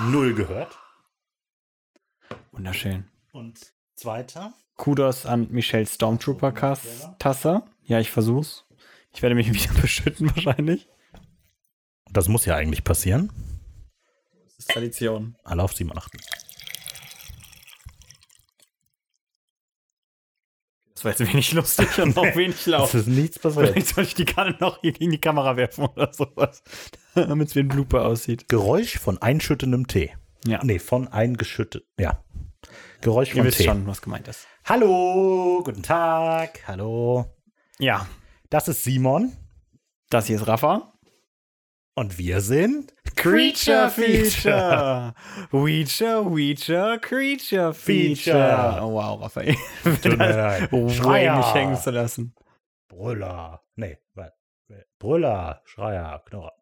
null gehört. Wunderschön. Und zweiter. Kudos an Michelle Stormtrooper-Tasse. Ja, ich versuch's. Ich werde mich wieder beschütten wahrscheinlich. Das muss ja eigentlich passieren. Das ist Tradition. Alle auf sieben achten. Das war jetzt wenig lustig und noch wenig laut. Es ist nichts passiert. Vielleicht soll ich die Kanne noch in die Kamera werfen oder sowas. Damit es wie ein Blooper aussieht. Geräusch von einschüttendem Tee. Ja. Nee, von eingeschüttet. Ja. Geräusch Ihr von wisst Tee. schon, was gemeint ist. Hallo, guten Tag. Hallo. Ja, Das ist Simon das hier ist Rafa. Und wir sind Creature Feature. Weecher, Weecher, Creature Feature. Oh wow, Raphael. Tut mir leid. Schreier. mich hängen zu lassen. Brüller. Nee, was? Brüller, Schreier, Knorrer.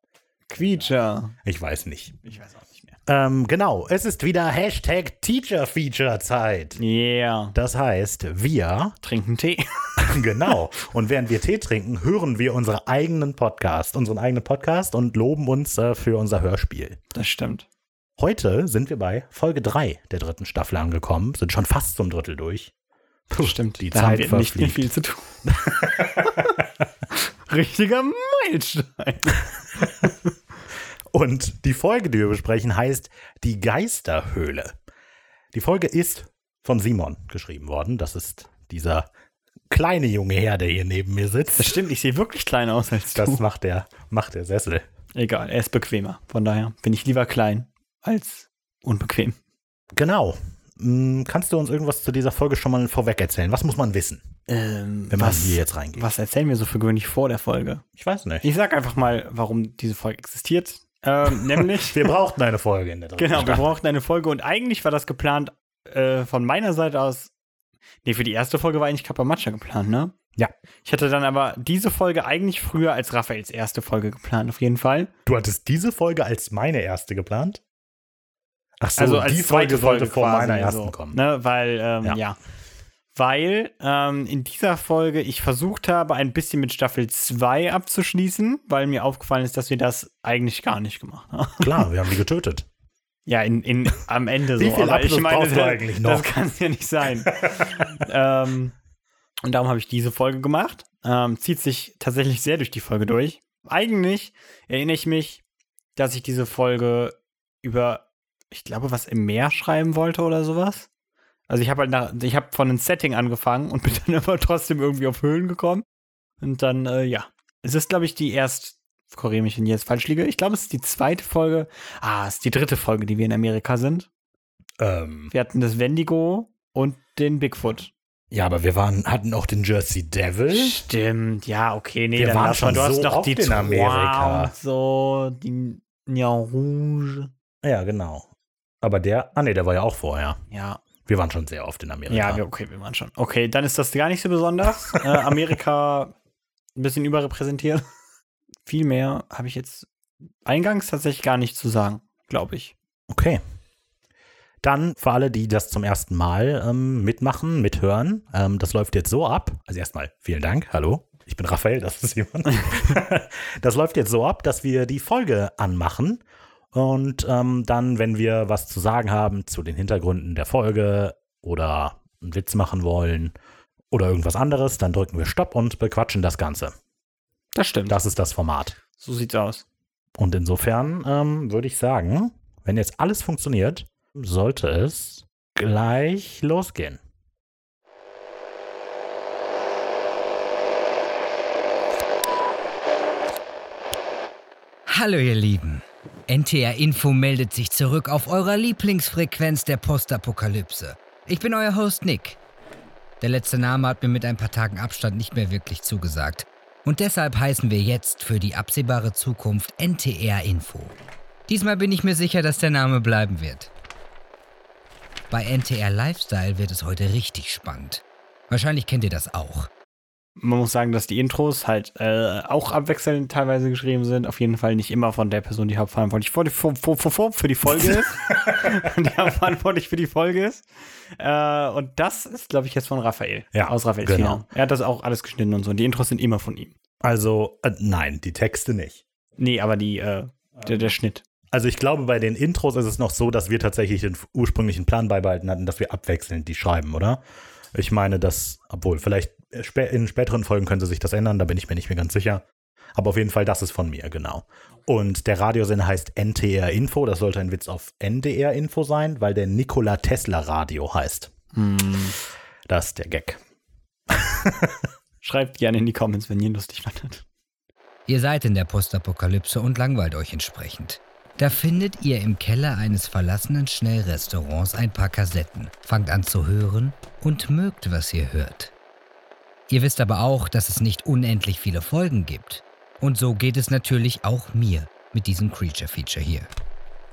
Creature. Ich weiß nicht. Ich weiß auch nicht. Ähm, genau, es ist wieder Hashtag Teacher Feature Zeit. Yeah. Das heißt, wir, Trinken Tee. genau, und während wir Tee trinken, hören wir unseren eigenen Podcast, unseren eigenen Podcast und loben uns äh, für unser Hörspiel. Das stimmt. Heute sind wir bei Folge 3 der dritten Staffel angekommen, sind schon fast zum Drittel durch. Puh, Stimmt. Die da haben Zeit wir nicht mehr viel zu tun. Richtiger Meilenstein. Und die Folge, die wir besprechen, heißt Die Geisterhöhle. Die Folge ist von Simon geschrieben worden. Das ist dieser kleine junge Herr, der hier neben mir Das sitzt. stimmt, ich sehe wirklich kleiner aus als du. Das macht der, macht der Sessel. Egal, er ist bequemer. Von daher bin ich lieber klein als unbequem. Genau. Hm, Kannst du uns irgendwas zu dieser Folge schon mal vorweg erzählen? Was muss man wissen, Ähm, wenn man was, hier jetzt reingeht? was erzählen wir so für gewöhnlich vor der Folge? Ich weiß nicht. Ich sag einfach mal, warum diese Folge existiert. Ähm, nämlich, Wir brauchten eine Folge in der dritten genau, wir brauchten eine Folge und eigentlich war das geplant äh, von meiner Seite aus. Nee, für die erste Folge war eigentlich Kapamacha geplant, ne? Ja. Ich hatte dann aber diese Folge eigentlich früher als Raphaels erste Folge geplant, auf jeden Fall. Du hattest diese Folge als meine erste geplant? Ach so, also als die zweite Folge sollte vor meiner ersten so, kommen. Ne, weil, ähm, Ja. ja. Weil ähm, in dieser Folge ich versucht habe, ein bisschen mit Staffel 2 abzuschließen, weil mir aufgefallen ist, dass wir das eigentlich gar nicht gemacht haben. Klar, wir haben die getötet. Ja, in, in, am Ende so. Wie viel aber ich meine, das, eigentlich noch? das kann ja nicht sein. ähm, und darum habe ich diese Folge gemacht. Ähm, zieht sich tatsächlich sehr durch die Folge durch. Eigentlich erinnere ich mich, dass ich diese Folge über, ich glaube, was im Meer schreiben wollte oder sowas. Also ich habe halt nach, ich habe von einem Setting angefangen und bin dann aber trotzdem irgendwie auf Höhlen gekommen. Und dann, äh, ja. Es ist, glaube ich, die erst, korrigiere mich, wenn ich jetzt falsch liege. Ich glaube, es ist die zweite Folge. Ah, es ist die dritte Folge, die wir in Amerika sind. Ähm, Wir hatten das Wendigo und den Bigfoot. ja, aber wir waren, hatten auch den Jersey Devil. Stimmt, ja, okay, nee, Wir dann waren lass mal. schon Du hast so noch oft die in Amerika. und so, die ja, Rouge. Ja, genau. Aber der, ah nee, der war ja auch vorher. Ja, Wir waren schon sehr oft in Amerika. ja, wir, okay, wir waren schon. Okay, dann ist das gar nicht so besonders. äh, Amerika ein bisschen überrepräsentiert. Viel mehr habe ich jetzt eingangs tatsächlich gar nicht zu sagen, glaube ich. Okay. Dann für alle, die das zum ersten Mal ähm, mitmachen, mithören, ähm, das läuft jetzt so ab. Also erstmal vielen Dank, hallo. Ich bin Raphael, das ist jemand. das läuft jetzt so ab, dass wir die Folge anmachen und ähm, dann, wenn wir was zu sagen haben zu den Hintergründen der Folge oder einen Witz machen wollen oder irgendwas anderes, dann drücken wir Stopp und bequatschen das Ganze. Das stimmt. Das ist das Format. so sieht's aus. Und insofern ähm, würde ich sagen, wenn jetzt alles funktioniert, sollte es gleich losgehen. Hallo ihr Lieben. NTR Info meldet sich zurück auf eurer Lieblingsfrequenz der Postapokalypse. Ich bin euer Host Nick. Der letzte Name hat mir mit ein paar Tagen Abstand nicht mehr wirklich zugesagt. Und deshalb heißen wir jetzt für die absehbare Zukunft NTR Info. Diesmal bin ich mir sicher, dass der Name bleiben wird. Bei NTR Lifestyle wird es heute richtig spannend. Wahrscheinlich kennt ihr das auch. Man muss sagen, dass die Intros halt äh, auch abwechselnd teilweise geschrieben sind. Auf jeden Fall nicht immer von der Person, die hauptverantwortlich für die, für, für, für, die Folge ist. die hauptverantwortlich für die Folge ist. Äh, und das ist, glaube ich, jetzt von Raphael. Ja, Aus Raphaels genau. Er hat das auch alles geschnitten und so. Und die Intros sind immer von ihm. Also, äh, nein, die Texte nicht. Nee, aber die, äh, der, der Schnitt. Also ich glaube, bei den Intros ist es noch so, dass wir tatsächlich den ursprünglichen Plan beibehalten hatten, dass wir abwechselnd die schreiben, oder? Ich meine, dass, obwohl, vielleicht in späteren Folgen könnte sich das ändern, da bin ich mir nicht mehr ganz sicher. Aber auf jeden Fall, das ist von mir, genau. Und der Radiosender heißt NTR Info. Das sollte ein Witz auf NDR Info sein, weil der Nikola Tesla Radio heißt. Hm. Das ist der Gag. Schreibt gerne in die Comments, wenn ihr ihn lustig fandet. Ihr seid in der Postapokalypse und langweilt euch entsprechend. Da findet ihr im Keller eines verlassenen Schnellrestaurants ein paar Kassetten, fangt an zu hören und mögt, was ihr hört. Ihr wisst aber auch, dass es nicht unendlich viele Folgen gibt. Und so geht es natürlich auch mir mit diesem Creature-Feature hier.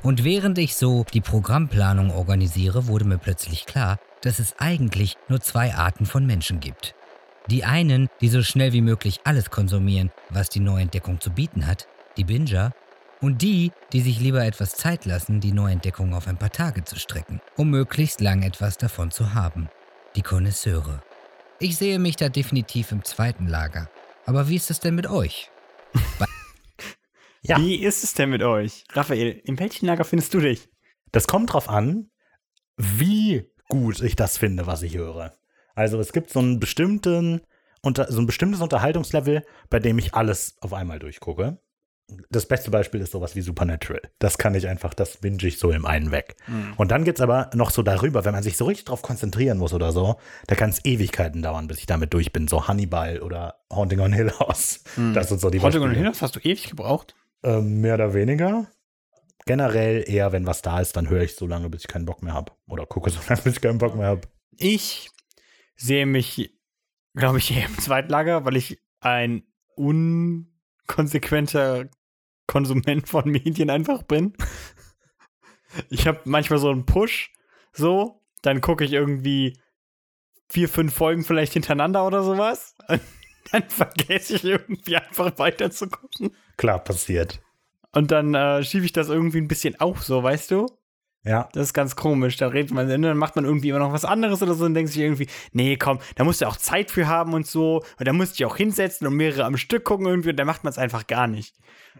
Und während ich so die Programmplanung organisiere, wurde mir plötzlich klar, dass es eigentlich nur zwei Arten von Menschen gibt. Die einen, die so schnell wie möglich alles konsumieren, was die Neuentdeckung zu bieten hat, die Binger, und die, die sich lieber etwas Zeit lassen, die Neuentdeckung auf ein paar Tage zu strecken, um möglichst lang etwas davon zu haben, die Konnoisseure. Ich sehe mich da definitiv im zweiten Lager. Aber wie ist es denn mit euch? ja. Wie ist es denn mit euch? Raphael, in welchem Lager findest du dich? Das kommt drauf an, wie gut ich das finde, was ich höre. Also es gibt so einen bestimmten, unter, so ein bestimmtes Unterhaltungslevel, bei dem ich alles auf einmal durchgucke. Das beste Beispiel ist sowas wie Supernatural. Das kann ich einfach, das binge ich so im einen weg. Mhm. Und dann geht es aber noch so darüber, wenn man sich so richtig drauf konzentrieren muss oder so, da kann es Ewigkeiten dauern, bis ich damit durch bin. So Hannibal oder Haunting on Hill House. Mhm. Das sind so die Haunting on Hill House hast du ewig gebraucht? Ähm, mehr oder weniger. Generell eher, wenn was da ist, dann höre ich so lange, bis ich keinen Bock mehr habe. Oder gucke so lange, bis ich keinen Bock mehr habe. Ich sehe mich, glaube ich, eher im Zweitlager, weil ich ein unkonsequenter Konsument von Medien einfach bin. Ich habe manchmal so einen Push, so, dann gucke ich irgendwie vier, fünf Folgen vielleicht hintereinander oder sowas. Und dann vergesse ich irgendwie einfach weiter zu gucken. Klar, passiert. Und dann äh, schiebe ich das irgendwie ein bisschen auf, so, weißt du? Ja. Das ist ganz komisch. Da redet man, dann macht man irgendwie immer noch was anderes oder so und denkt sich irgendwie, nee, komm, da musst du auch Zeit für haben und so. Und da musst du dich auch hinsetzen und mehrere am Stück gucken irgendwie und da macht man es einfach gar nicht.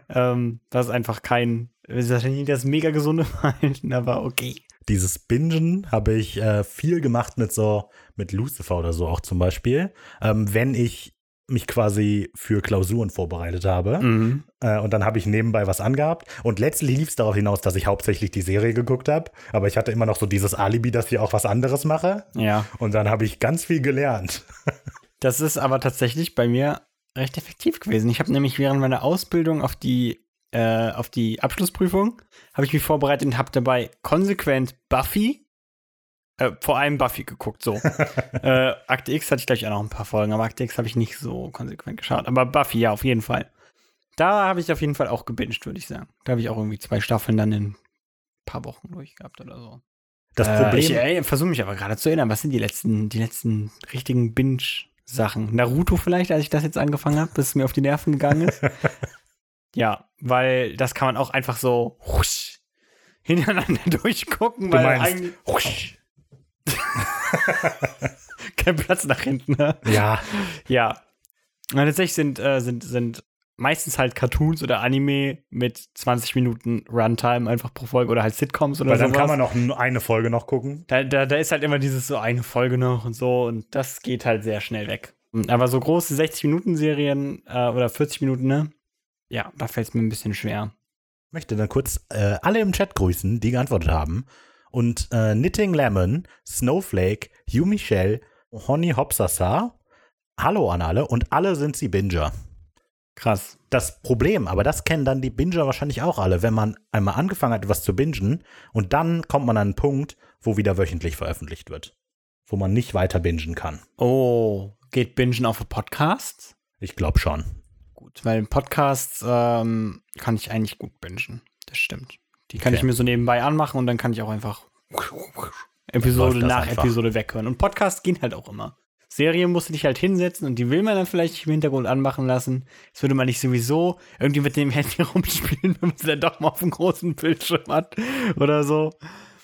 Ähm, das ist einfach kein, das ist nicht das mega gesunde Verhalten, aber okay. Dieses Bingen habe ich äh, viel gemacht mit so, mit Lucifer oder so auch zum Beispiel. Ähm, wenn ich mich quasi für Klausuren vorbereitet habe. Mhm. Äh, und dann habe ich nebenbei was angehabt. Und letztlich lief es darauf hinaus, dass ich hauptsächlich die Serie geguckt habe. Aber ich hatte immer noch so dieses Alibi, dass ich auch was anderes mache. Ja. Und dann habe ich ganz viel gelernt. das ist aber tatsächlich bei mir recht effektiv gewesen. Ich habe nämlich während meiner Ausbildung auf die, äh, auf die Abschlussprüfung, habe ich mich vorbereitet und habe dabei konsequent Buffy äh, vor allem Buffy geguckt, so. äh, Akte X hatte ich gleich auch noch ein paar Folgen, aber Akte X habe ich nicht so konsequent geschaut. Aber Buffy, ja, auf jeden Fall. Da habe ich auf jeden Fall auch gebinged, würde ich sagen. Da habe ich auch irgendwie zwei Staffeln dann in ein paar Wochen durchgehabt oder so. Das äh, Problem. Ich versuche mich aber gerade zu erinnern, was sind die letzten, die letzten richtigen Binge-Sachen? Naruto vielleicht, als ich das jetzt angefangen habe, bis es mir auf die Nerven gegangen ist. ja, weil das kann man auch einfach so husch, hintereinander durchgucken, du weil meinst, eigentlich. Husch. Kein Platz nach hinten, ne? Ja. Ja. Und tatsächlich sind, äh, sind, sind meistens halt Cartoons oder Anime mit 20 Minuten Runtime einfach pro Folge oder halt Sitcoms oder so. Weil dann sowas. kann man noch eine Folge noch gucken. Da, da, da ist halt immer dieses so eine Folge noch und so und das geht halt sehr schnell weg. Aber so große 60-Minuten-Serien äh, oder 40 Minuten, ne? Ja, da fällt es mir ein bisschen schwer. Ich möchte dann kurz äh, alle im Chat grüßen, die geantwortet haben. Und äh, Knitting Lemon, Snowflake, Hugh Michelle, Honey Hopsasa, hallo an alle und alle sind sie Binger. Krass. Das Problem, aber das kennen dann die Binger wahrscheinlich auch alle, wenn man einmal angefangen hat, etwas zu bingen und dann kommt man an einen Punkt, wo wieder wöchentlich veröffentlicht wird, wo man nicht weiter bingen kann. Oh, geht Bingen auf Podcasts? Ich glaube schon. Gut, weil Podcasts ähm, kann ich eigentlich gut bingen. Das stimmt. Die kann okay. ich mir so nebenbei anmachen und dann kann ich auch einfach Episode nach einfach. Episode weghören. Und Podcasts gehen halt auch immer. Serien musst du dich halt hinsetzen und die will man dann vielleicht im Hintergrund anmachen lassen. Das würde man nicht sowieso irgendwie mit dem Handy rumspielen, wenn man es dann doch mal auf dem großen Bildschirm hat oder so.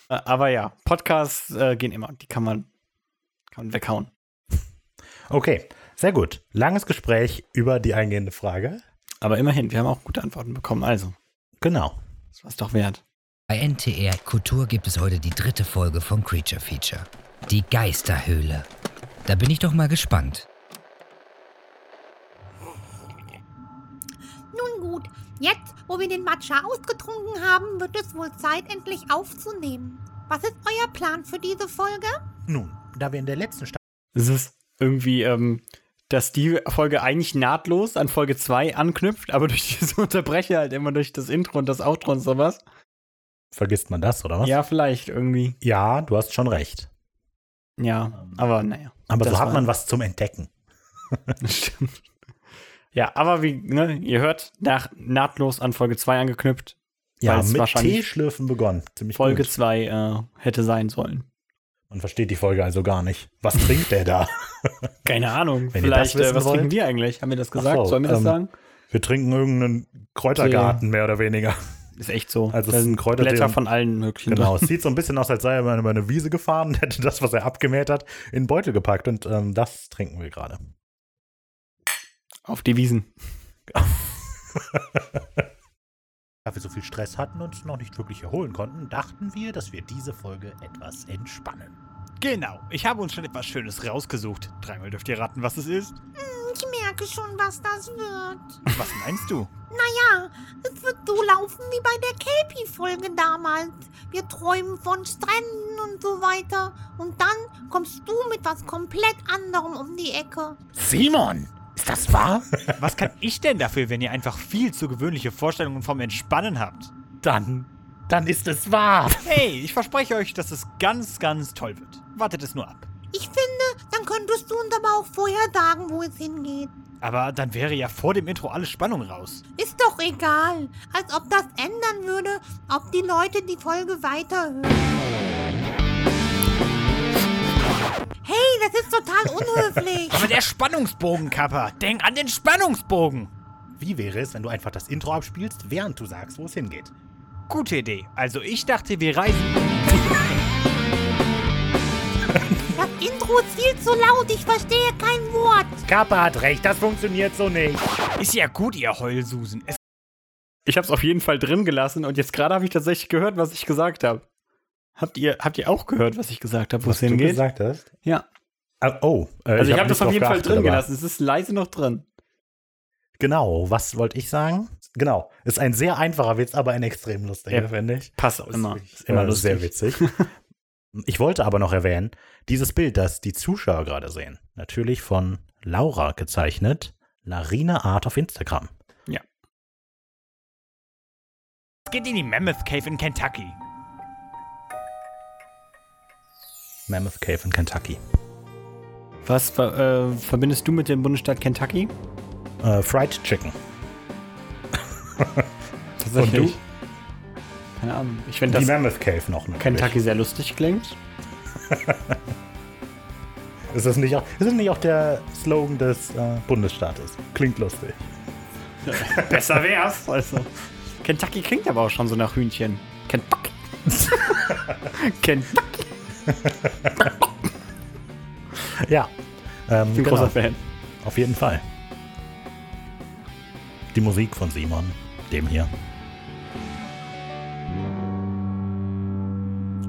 Äh, aber ja, Podcasts äh, gehen immer. Die kann man, kann man weghauen. Okay, sehr gut. Langes Gespräch über die eingehende Frage. Aber immerhin, wir haben auch gute Antworten bekommen. Also. Genau. Das war's doch wert. Bei NTR Kultur gibt es heute die dritte Folge von Creature Feature. Die Geisterhöhle. Da bin ich doch mal gespannt. Nun gut, jetzt, wo wir den Matcha ausgetrunken haben, wird es wohl Zeit, endlich aufzunehmen. Was ist euer Plan für diese Folge? Nun, da wir in der letzten Staffel Es ist irgendwie, ähm, dass die Folge eigentlich nahtlos an Folge 2 anknüpft, aber durch diese Unterbrecher halt immer durch das Intro und das Outro und sowas. vergisst man das, oder was? Ja, vielleicht irgendwie. Ja, du hast schon recht. Ja, aber naja. Aber so hat man was zum Entdecken. Stimmt. Ja, aber wie, ne, ihr hört, nach, nahtlos an Folge 2 angeknüpft. Ja, mit Teeschlürfen begonnen. Ziemlich Folge gut. 2 äh, hätte sein sollen. Man versteht die Folge also gar nicht. Was trinkt der da? Keine Ahnung. Wenn Vielleicht, äh, was wollt. trinken wir eigentlich? Haben wir das gesagt? so, Sollen wir das ähm, sagen? Wir trinken irgendeinen Kräutergarten, mehr oder weniger. Ist echt so. also es sind Kräutertee Blätter von allen möglichen. Genau, es sieht so ein bisschen aus, als sei er mal über eine Wiese gefahren und hätte das, was er abgemäht hat, in einen Beutel gepackt. Und ähm, das trinken wir gerade. Auf die Wiesen. Da wir so viel Stress hatten und uns noch nicht wirklich erholen konnten, dachten wir, dass wir diese Folge etwas entspannen. Genau, ich habe uns schon etwas Schönes rausgesucht. Dreimal dürft ihr raten, was es ist. Ich merke schon, was das wird. Was meinst du? Naja, es wird so laufen wie bei der Kelpie-Folge damals. Wir träumen von Stränden und so weiter. Und dann kommst du mit was komplett anderem um die Ecke. Simon, ist das wahr? Was kann ich denn dafür, wenn ihr einfach viel zu gewöhnliche Vorstellungen vom Entspannen habt? Dann, dann ist es wahr. Hey, ich verspreche euch, dass es ganz, ganz toll wird. Wartet es nur ab. Ich finde, dann könntest du uns aber auch vorher sagen, wo es hingeht. Aber dann wäre ja vor dem Intro alle Spannung raus. Ist doch egal. Als ob das ändern würde, ob die Leute die Folge weiterhören. Hey, das ist total unhöflich. Aber der Spannungsbogen, Kappa. Denk an den Spannungsbogen. Wie wäre es, wenn du einfach das Intro abspielst, während du sagst, wo es hingeht? Gute Idee. Also ich dachte, wir reisen. Das Intro ist viel zu laut. Ich verstehe kein Wort. Kappa hat recht, das funktioniert so nicht. Ist ja gut, ihr Heulsusen. Es Ich habe es auf jeden Fall drin gelassen und jetzt gerade habe ich tatsächlich gehört, was ich gesagt habe. Habt ihr, habt ihr auch gehört, was ich gesagt habe, wo es du hingeht? gesagt hast? Ja. Ah, oh, äh, Also ich, habe nicht das auf jeden Fall drin aber- gelassen. Es ist leise noch drin. Genau, was wollte ich sagen? Genau, ist ein sehr einfacher Witz, aber ein extrem lustiger, Ja. finde ich. Passt auch Ist immer. Ist immer äh, lustig. Sehr witzig. Ich wollte aber noch erwähnen, dieses Bild, das die Zuschauer gerade sehen, natürlich von Laura gezeichnet, Larina Art auf Instagram. geht in die Mammoth Cave in Kentucky. Mammoth Cave in Kentucky. Was äh, verbindest du mit dem Bundesstaat Kentucky? Äh, Fried Chicken. Tatsächlich. Und Keine Ahnung. Ich finde, die dass Mammoth Cave noch. natürlich. Kentucky sehr lustig klingt. Ist das nicht auch, ist das nicht auch der Slogan des äh, Bundesstaates? Klingt lustig. Besser wär's. Also. Kentucky klingt aber auch schon so nach Hühnchen. Kentucky. Kentucky. Ja. Ähm, Ich bin genau, großer Fan. auf jeden Fall. Die Musik von Simon, dem hier.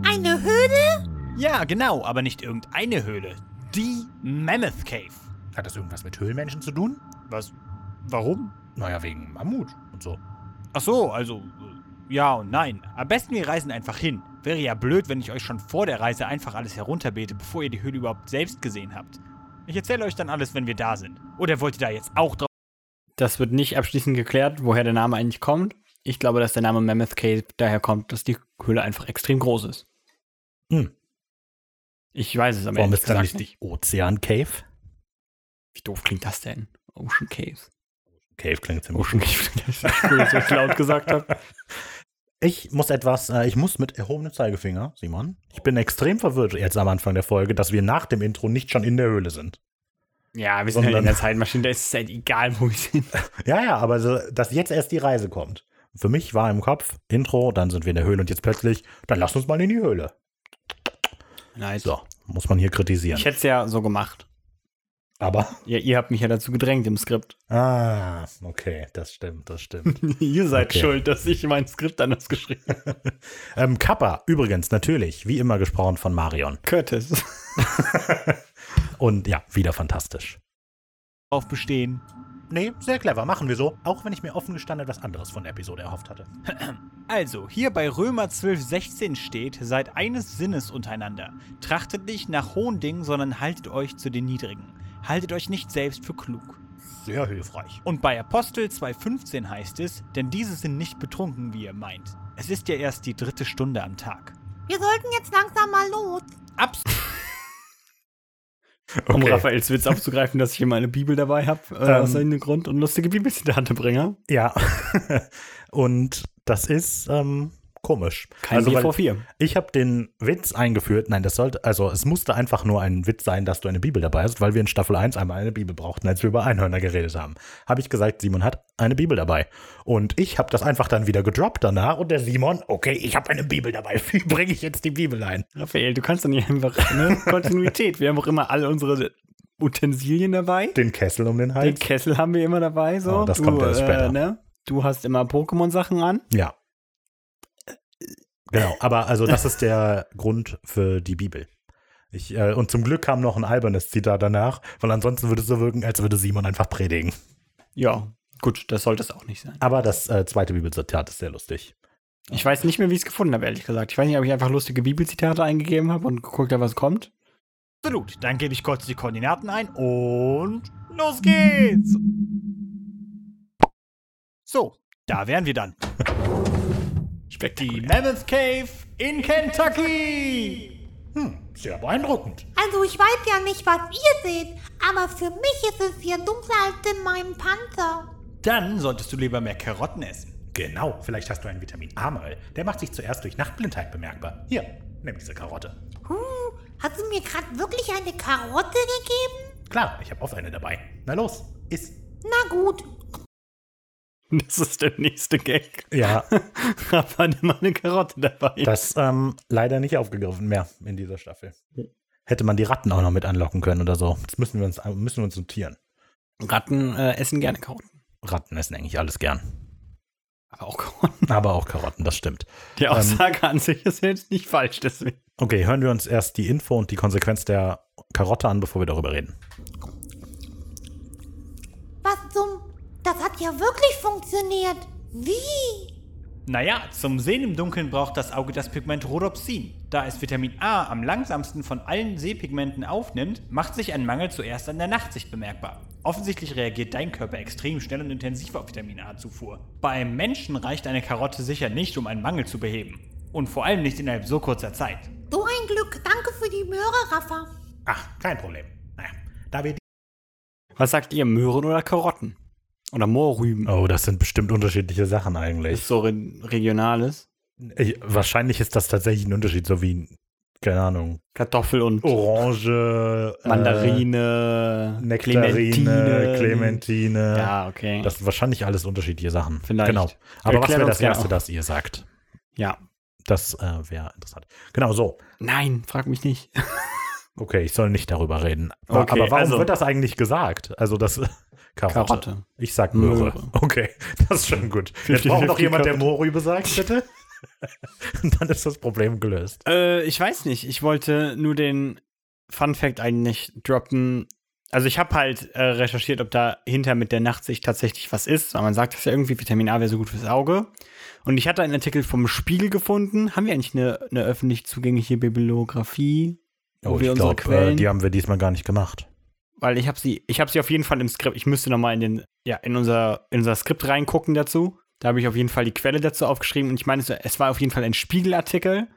Eine Höhle? Ja, genau, aber nicht irgendeine Höhle. Die Mammoth Cave. Hat das irgendwas mit Höhlenmenschen zu tun? Was? Warum? Naja, wegen Mammut und so. Ach so, also ja und nein. Am besten wir reisen einfach hin. Wäre ja blöd, wenn ich euch schon vor der Reise einfach alles herunterbete, bevor ihr die Höhle überhaupt selbst gesehen habt. Ich erzähle euch dann alles, wenn wir da sind. Oder wollt ihr da jetzt auch drauf? Das wird nicht abschließend geklärt, woher der Name eigentlich kommt. Ich glaube, dass der Name Mammoth Cave daher kommt, dass die Höhle einfach extrem groß ist. Hm. Ich weiß es aber Warum ist dann gesagt nicht. Ozean Cave? Wie doof klingt das denn? Ocean Cave. Cave klingt ziemlich Ocean Cave. Das ist cool, dass ich laut gesagt habe. Ich muss etwas, äh, ich muss mit erhobenem Zeigefinger, Simon. Ich bin extrem verwirrt jetzt am Anfang der Folge, dass wir nach dem Intro nicht schon in der Höhle sind. Ja, wir sind halt in der Zeitmaschine, da ist es halt egal, wo wir sind. Ja, ja, aber so, dass jetzt erst die Reise kommt. Für mich war im Kopf Intro, dann sind wir in der Höhle und jetzt plötzlich, dann lass uns mal in die Höhle. Nice. So, muss man hier kritisieren. Ich hätte es ja so gemacht. Aber. Ja, ihr habt mich ja dazu gedrängt im Skript. Ah, okay, das stimmt, das stimmt. ihr seid Okay. schuld, dass ich mein Skript anders geschrieben habe. ähm, Kappa, übrigens, natürlich, wie immer gesprochen von Marion. Curtis. Und ja, wieder fantastisch. Auf bestehen. Nee, sehr clever, machen wir so. Auch wenn ich mir offen gestanden etwas anderes von der Episode erhofft hatte. Also, hier bei Römer 12, 16 steht, seid eines Sinnes untereinander. Trachtet nicht nach hohen Dingen, sondern haltet euch zu den niedrigen. Haltet euch nicht selbst für klug. Sehr hilfreich. Und bei Apostel 2,15 heißt es, denn diese sind nicht betrunken, wie ihr meint. Es ist ja erst die dritte Stunde am Tag. Wir sollten jetzt langsam mal los. Abs Um Okay. Raphaels Witz aufzugreifen, dass ich immer eine Bibel dabei habe, äh, Ähm. aus irgendeinem Grund und lustige Bibelzitate bringe. Ja. Und das ist ähm, komisch. Kein also, Bier weil vor vier. Ich habe den Witz eingeführt. Nein, das sollte, also es musste einfach nur ein Witz sein, dass du eine Bibel dabei hast, weil wir in Staffel 1 einmal eine Bibel brauchten, als wir über Einhörner geredet haben. Habe ich gesagt, Simon hat eine Bibel dabei. Und ich habe das einfach dann wieder gedroppt danach und der Simon, okay, ich habe eine Bibel dabei. Wie bringe ich jetzt die Bibel ein? Raphael, du kannst doch nicht einfach eine Kontinuität. Wir haben auch immer alle unsere Utensilien dabei. Den Kessel um den Den Hals. Kessel haben wir immer dabei. So. Oh, das du, kommt erst später. Äh, ne? Du hast immer Pokémon-Sachen an. Ja. Genau, aber also das ist der Grund für die Bibel. Ich, äh, und zum Glück kam noch ein albernes Zitat danach, weil ansonsten würde es so wirken, als würde Simon einfach predigen. Ja, gut, das sollte es auch nicht sein. Aber das äh, zweite Bibelzitat ist sehr lustig. Ich weiß nicht mehr, wie ich es gefunden habe, ehrlich gesagt. Ich weiß nicht, ob ich einfach lustige Bibelzitate eingegeben habe und geguckt habe, was kommt. Absolut. Dann gebe ich kurz die Koordinaten ein und los geht's. So, da wären wir dann. Die Mammoth Cave in Kentucky. Hm, sehr beeindruckend. Also ich weiß ja nicht, was ihr seht, aber für mich ist es hier dunkler als in meinem Panzer. Dann solltest du lieber mehr Karotten essen. Genau, vielleicht hast du einen Vitamin A-Mangel. Der macht sich zuerst durch Nachtblindheit bemerkbar. Hier, nimm diese Karotte. Huh, hast du mir gerade wirklich eine Karotte gegeben? Klar, ich habe oft eine dabei. Na los, iss. Na gut, Das ist der nächste Gag. Ja, Rafa hat immer eine Karotte dabei. das ähm, leider nicht aufgegriffen mehr in dieser Staffel. Hätte man die Ratten auch noch mit anlocken können oder so. Das müssen wir uns, müssen wir uns notieren. Ratten äh, essen gerne Karotten. Ratten essen eigentlich alles gern. Aber auch Karotten. Aber auch Karotten, das stimmt. Die Aussage an sich ist jetzt nicht falsch, deswegen. Okay, hören wir uns erst die Info und die Konsequenz der Karotte an, bevor wir darüber reden. was zum... Das hat ja wirklich funktioniert. Wie? Naja, zum Sehen im Dunkeln braucht das Auge das Pigment Rhodopsin. Da es Vitamin A am langsamsten von allen Sehpigmenten aufnimmt, macht sich ein Mangel zuerst an der Nachtsicht bemerkbar. Offensichtlich reagiert dein Körper extrem schnell und intensiv auf Vitamin A-Zufuhr. Bei einem Menschen reicht eine Karotte sicher nicht, um einen Mangel zu beheben. Und vor allem nicht innerhalb so kurzer Zeit. So ein Glück. Danke für die Möhre, Rafa. Ach, kein Problem. Naja, da wir die Was sagt ihr, Möhren oder Karotten? Oder Mohrrüben? Oh, das sind bestimmt unterschiedliche Sachen Das eigentlich. ist so re regionales. Ich, wahrscheinlich ist das tatsächlich ein Unterschied, so wie, keine Ahnung, Kartoffel und Orange, Mandarine, äh, Nektarine, Clementine. Ja, okay. Das sind wahrscheinlich alles unterschiedliche Sachen. Vielleicht. Genau. Aber was wäre das Erste, das ihr sagt? ja. Das äh, wäre interessant. Genau so. Nein, frag mich nicht. Okay, ich soll nicht darüber reden. Aber, Okay, aber warum also- wird das eigentlich gesagt? Also das Karotte. Karotte. Ich sag Möhre. Möhre. Okay, das ist schon gut. Jetzt 50-50 braucht noch jemand, der. Mohrrübe sagt, bitte. Und dann ist das Problem gelöst. Äh, ich weiß nicht. Ich wollte nur den Fun Fact eigentlich droppen. Also ich habe halt äh, recherchiert, ob dahinter mit der Nachtsicht tatsächlich was ist. Weil man sagt das ja irgendwie, Vitamin A wäre so gut fürs Auge. Und ich hatte einen Artikel vom Spiegel gefunden. Haben wir eigentlich eine, eine öffentlich zugängliche Bibliografie? Oh, ich glaube, äh, die haben wir diesmal gar nicht gemacht. Weil ich habe sie, ich habe sie auf jeden Fall im Skript. Ich müsste noch mal in den, ja, in unser, in unser Skript reingucken dazu. Da habe ich auf jeden Fall die Quelle dazu aufgeschrieben und ich meine, es, war auf jeden Fall ein Spiegelartikel,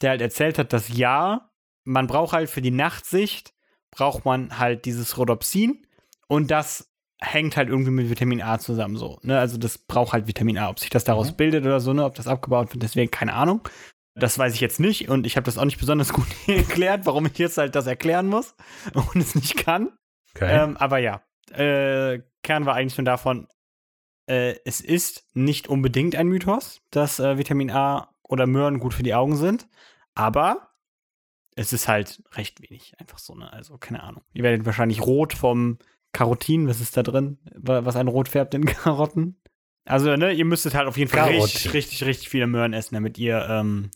der halt erzählt hat, dass ja, man braucht halt für die Nachtsicht braucht man halt dieses Rhodopsin und das hängt halt irgendwie mit Vitamin A zusammen so. Ne? Also das braucht halt Vitamin A. Ob sich das daraus Mhm. bildet oder so, ne? ob das abgebaut wird, deswegen keine Ahnung. Das weiß ich jetzt nicht und ich habe das auch nicht besonders gut erklärt, warum ich jetzt halt das erklären muss und es nicht kann. Okay. Ähm, aber ja, äh, Kern war eigentlich nur davon, äh, es ist nicht unbedingt ein Mythos, dass äh, Vitamin A oder Möhren gut für die Augen sind, aber es ist halt recht wenig. Einfach so, ne? Also, keine Ahnung. Ihr werdet wahrscheinlich rot vom Karotin. Was ist da drin? Wa- Was ein Rot färbt in Karotten? Also, ne, ihr müsstet halt auf jeden Fall Karotin. richtig, richtig, richtig viele Möhren essen, damit ihr ähm,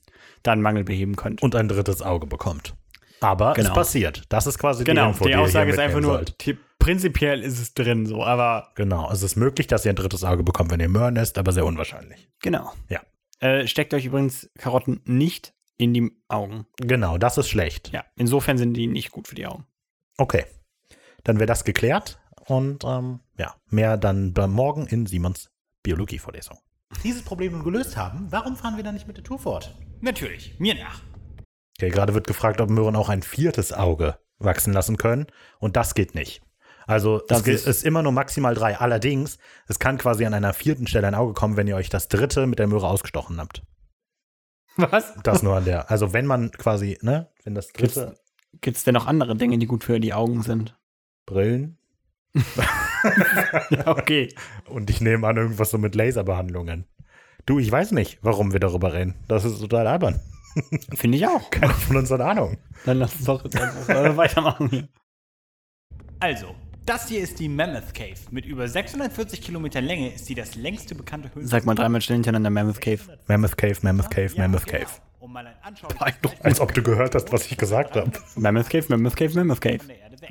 da einen Mangel beheben könnt. Und ein drittes Auge bekommt. Aber Genau. es passiert. Das ist quasi die genau, Info, die ihr Aussage ist einfach nur, die- prinzipiell ist es drin, so, aber Genau, es ist möglich, dass ihr ein drittes Auge bekommt, wenn ihr Möhren esst, aber sehr unwahrscheinlich. genau. Ja. Äh, steckt euch übrigens Karotten nicht in die Augen. Genau, das ist schlecht. Ja, insofern sind die nicht gut für die Augen. Okay, dann wäre das geklärt und ähm, ja, mehr dann morgen in Simons Biologievorlesung. Dieses Problem nun gelöst haben, warum fahren wir dann nicht mit der Tour fort? Natürlich, mir nach. Okay, gerade wird gefragt, ob Möhren auch ein viertes Auge wachsen lassen können und das geht nicht. Also Das es ist immer nur maximal drei. Allerdings, es kann quasi an einer vierten Stelle ein Auge kommen, wenn ihr euch das dritte mit der Möhre ausgestochen habt. Was? Das nur an der. Also wenn man quasi, ne, wenn das dritte Gibt es denn noch andere Dinge, die gut für die Augen sind? Brillen ja, okay. und ich nehme an irgendwas so mit Laserbehandlungen. Du, ich weiß nicht, warum wir darüber reden. Das ist total albern. Finde ich auch. Keiner von uns hat Ahnung. Dann lass uns doch jetzt einfach weitermachen hier. Also, das hier ist die Mammoth Cave. Mit über 640 Kilometern Länge ist sie das längste bekannte Höhlen. Sag mal dreimal schnell hintereinander Mammoth Cave. Mammoth Cave, Mammoth Cave, Mammoth genau. Cave. Um mal ein anschauliches Beeindruckend. Als ob du gehört hast, was ich gesagt habe. Mammoth Cave, Mammoth Cave, Mammoth Cave.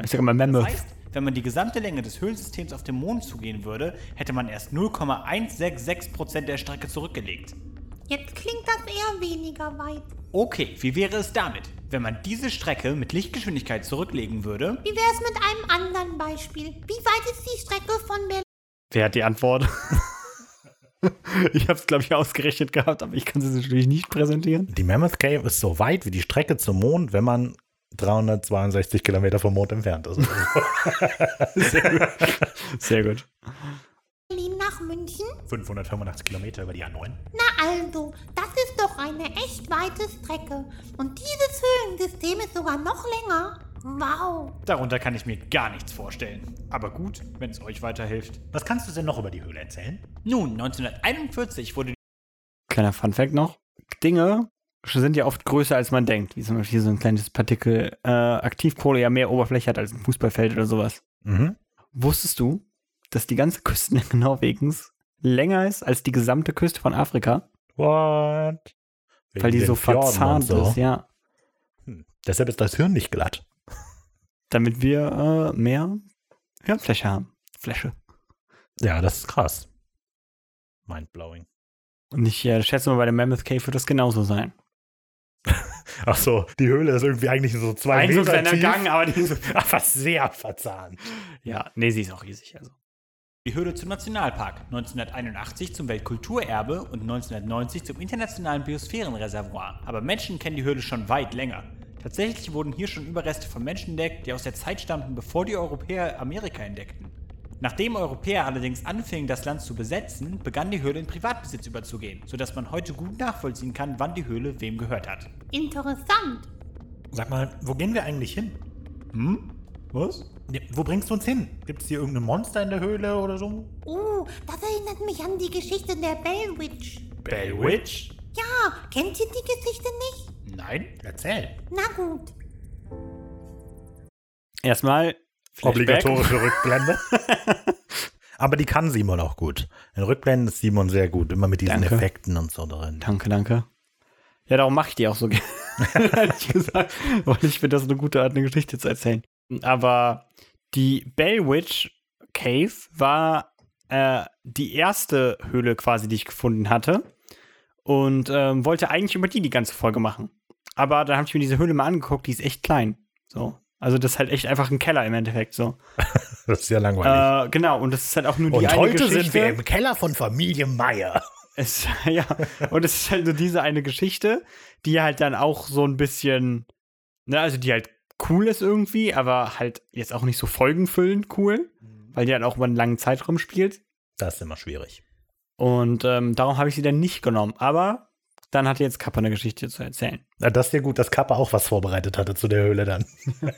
Ich sag immer Mammoth. Das heißt, wenn man die gesamte Länge des Höhlensystems auf dem Mond zugehen würde, hätte man erst 0,166% der Strecke zurückgelegt. Jetzt klingt das eher weniger weit. Okay, wie wäre es damit, wenn man diese Strecke mit Lichtgeschwindigkeit zurücklegen würde? Wie wär's mit einem anderen Beispiel? Wie weit ist die Strecke von Berlin? Wer hat die Antwort? ich habe es, glaube ich, ausgerechnet gehabt, aber ich kann es natürlich nicht präsentieren. Die Mammoth Cave ist so weit wie die Strecke zum Mond, wenn man 362 Kilometer vom Mond entfernt ist. Sehr gut. Nach München? 585 Kilometer über die A9. Na also, das ist doch eine echt weite Strecke. Und dieses Höhlensystem ist sogar noch länger. Wow. Darunter kann ich mir gar nichts vorstellen. Aber gut, wenn es euch weiterhilft. Was kannst du denn noch über die Höhle erzählen? Nun, 1941 wurde Kleiner Funfact noch. Dinge sind ja oft größer, als man denkt. Wie zum Beispiel so ein kleines Partikel äh, Aktivkohle ja mehr Oberfläche hat als ein Fußballfeld oder sowas. Mhm. Wusstest du, dass die ganze Küstenlänge Norwegens länger ist als die gesamte Küste von Afrika? What? Wegen weil die so Fjorden verzahnt so. ist, ja. Hm. Deshalb ist das Hirn nicht glatt. Damit wir äh, mehr Hirnfläche haben. Fläche. Ja, das ist krass. Mindblowing. Und ich äh, schätze mal, bei der Mammoth Cave wird das genauso sein. Ach so, die Höhle ist irgendwie eigentlich so zwei Ein so Meter kleiner tief. Gang, aber die so, Aber sehr verzahnt. Ja, nee, sie ist auch riesig. Also. Die Höhle zum Nationalpark, 1981 zum Weltkulturerbe und 1990 zum internationalen Biosphärenreservoir. Aber Menschen kennen die Höhle schon weit länger. Tatsächlich wurden hier schon Überreste von Menschen entdeckt, die aus der Zeit stammten, bevor die Europäer Amerika entdeckten. Nachdem Europäer allerdings anfingen, das Land zu besetzen, begann die Höhle in Privatbesitz überzugehen, sodass man heute gut nachvollziehen kann, wann die Höhle wem gehört hat. Interessant. Sag mal, wo gehen wir eigentlich hin? Hm? Was? Ja, wo bringst du uns hin? Gibt es hier irgendein Monster in der Höhle oder so? Oh, das erinnert mich an die Geschichte der Bell Witch. Bellwitch? Ja, kennt ihr die Geschichte nicht? Nein? Erzähl. Na gut. Erstmal Flashback. Obligatorische Rückblende. Aber die kann Simon auch gut. In Rückblenden ist Simon sehr gut. Immer mit diesen Danke. Effekten und so drin. Danke, danke. Ja, darum mache ich die auch so gerne. Ehrlich gesagt. Weil ich finde das eine gute Art, eine Geschichte zu erzählen. Aber die Bellwitch Cave war äh, die erste Höhle quasi, die ich gefunden hatte. Und ähm, wollte eigentlich über die die ganze Folge machen. Aber dann habe ich mir diese Höhle mal angeguckt, die ist echt klein. So. Also das ist halt echt einfach ein Keller im Endeffekt. So. Das ist ja langweilig. Äh, genau, und das ist halt auch nur die und eine heute Geschichte. sind wir im Keller von Familie Meier. Es, ja, und es ist halt nur diese eine Geschichte, die halt dann auch so ein bisschen, ne, also die halt cool ist irgendwie, aber halt jetzt auch nicht so folgenfüllend cool, weil die halt auch über einen langen Zeitraum spielt. Das ist immer schwierig. Und ähm, darum habe ich sie dann nicht genommen. Aber dann hat jetzt Kappa eine Geschichte zu erzählen. Na, das ist ja gut, dass Kappa auch was vorbereitet hatte zu der Höhle dann.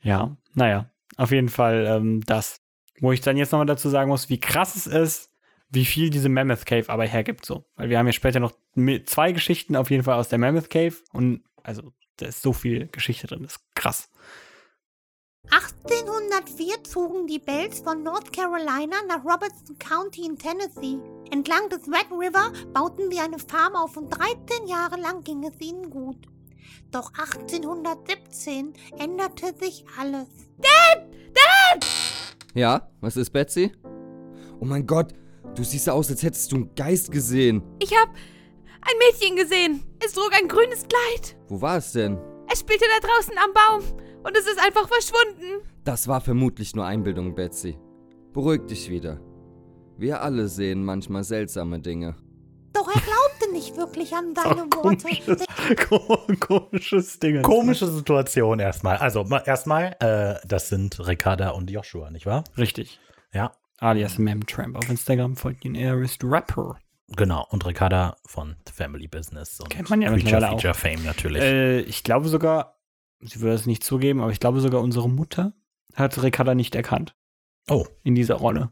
Ja, naja, auf jeden Fall ähm, das. Wo ich dann jetzt nochmal dazu sagen muss, wie krass es ist, wie viel diese Mammoth Cave aber hergibt so. Weil wir haben ja später noch zwei Geschichten auf jeden Fall aus der Mammoth Cave und also da ist so viel Geschichte drin, das ist krass. 1804 zogen die Bells von North Carolina nach Robertson County in Tennessee. Entlang des Red River bauten sie eine Farm auf und 13 Jahre lang ging es ihnen gut. Doch 1817 änderte sich alles. Ja, was ist Betsy? Oh mein Gott, du siehst aus, als hättest du einen Geist gesehen. Ich hab ein Mädchen gesehen. Es trug ein grünes Kleid. Wo war es denn? Es spielte da draußen am Baum und es ist einfach verschwunden. Das war vermutlich nur Einbildung, Betsy. Beruhig dich wieder. Wir alle sehen manchmal seltsame Dinge. Doch er glaubte nicht wirklich an seine Worte. Komisches, komisches Ding. Komische Situation erstmal. Also ma- erstmal, äh, das sind Ricarda und Joshua, nicht wahr? Richtig. Ja, Alias Memtramp auf Instagram folgt ihn, er ist Rapper. Genau. Und Ricarda von The Family Business und Kennt man ja Creature mittlerweile auch. Feature Fame natürlich. Äh, ich glaube sogar, sie würde es nicht zugeben, aber ich glaube sogar unsere Mutter hat Ricarda nicht erkannt. Oh. In dieser Rolle.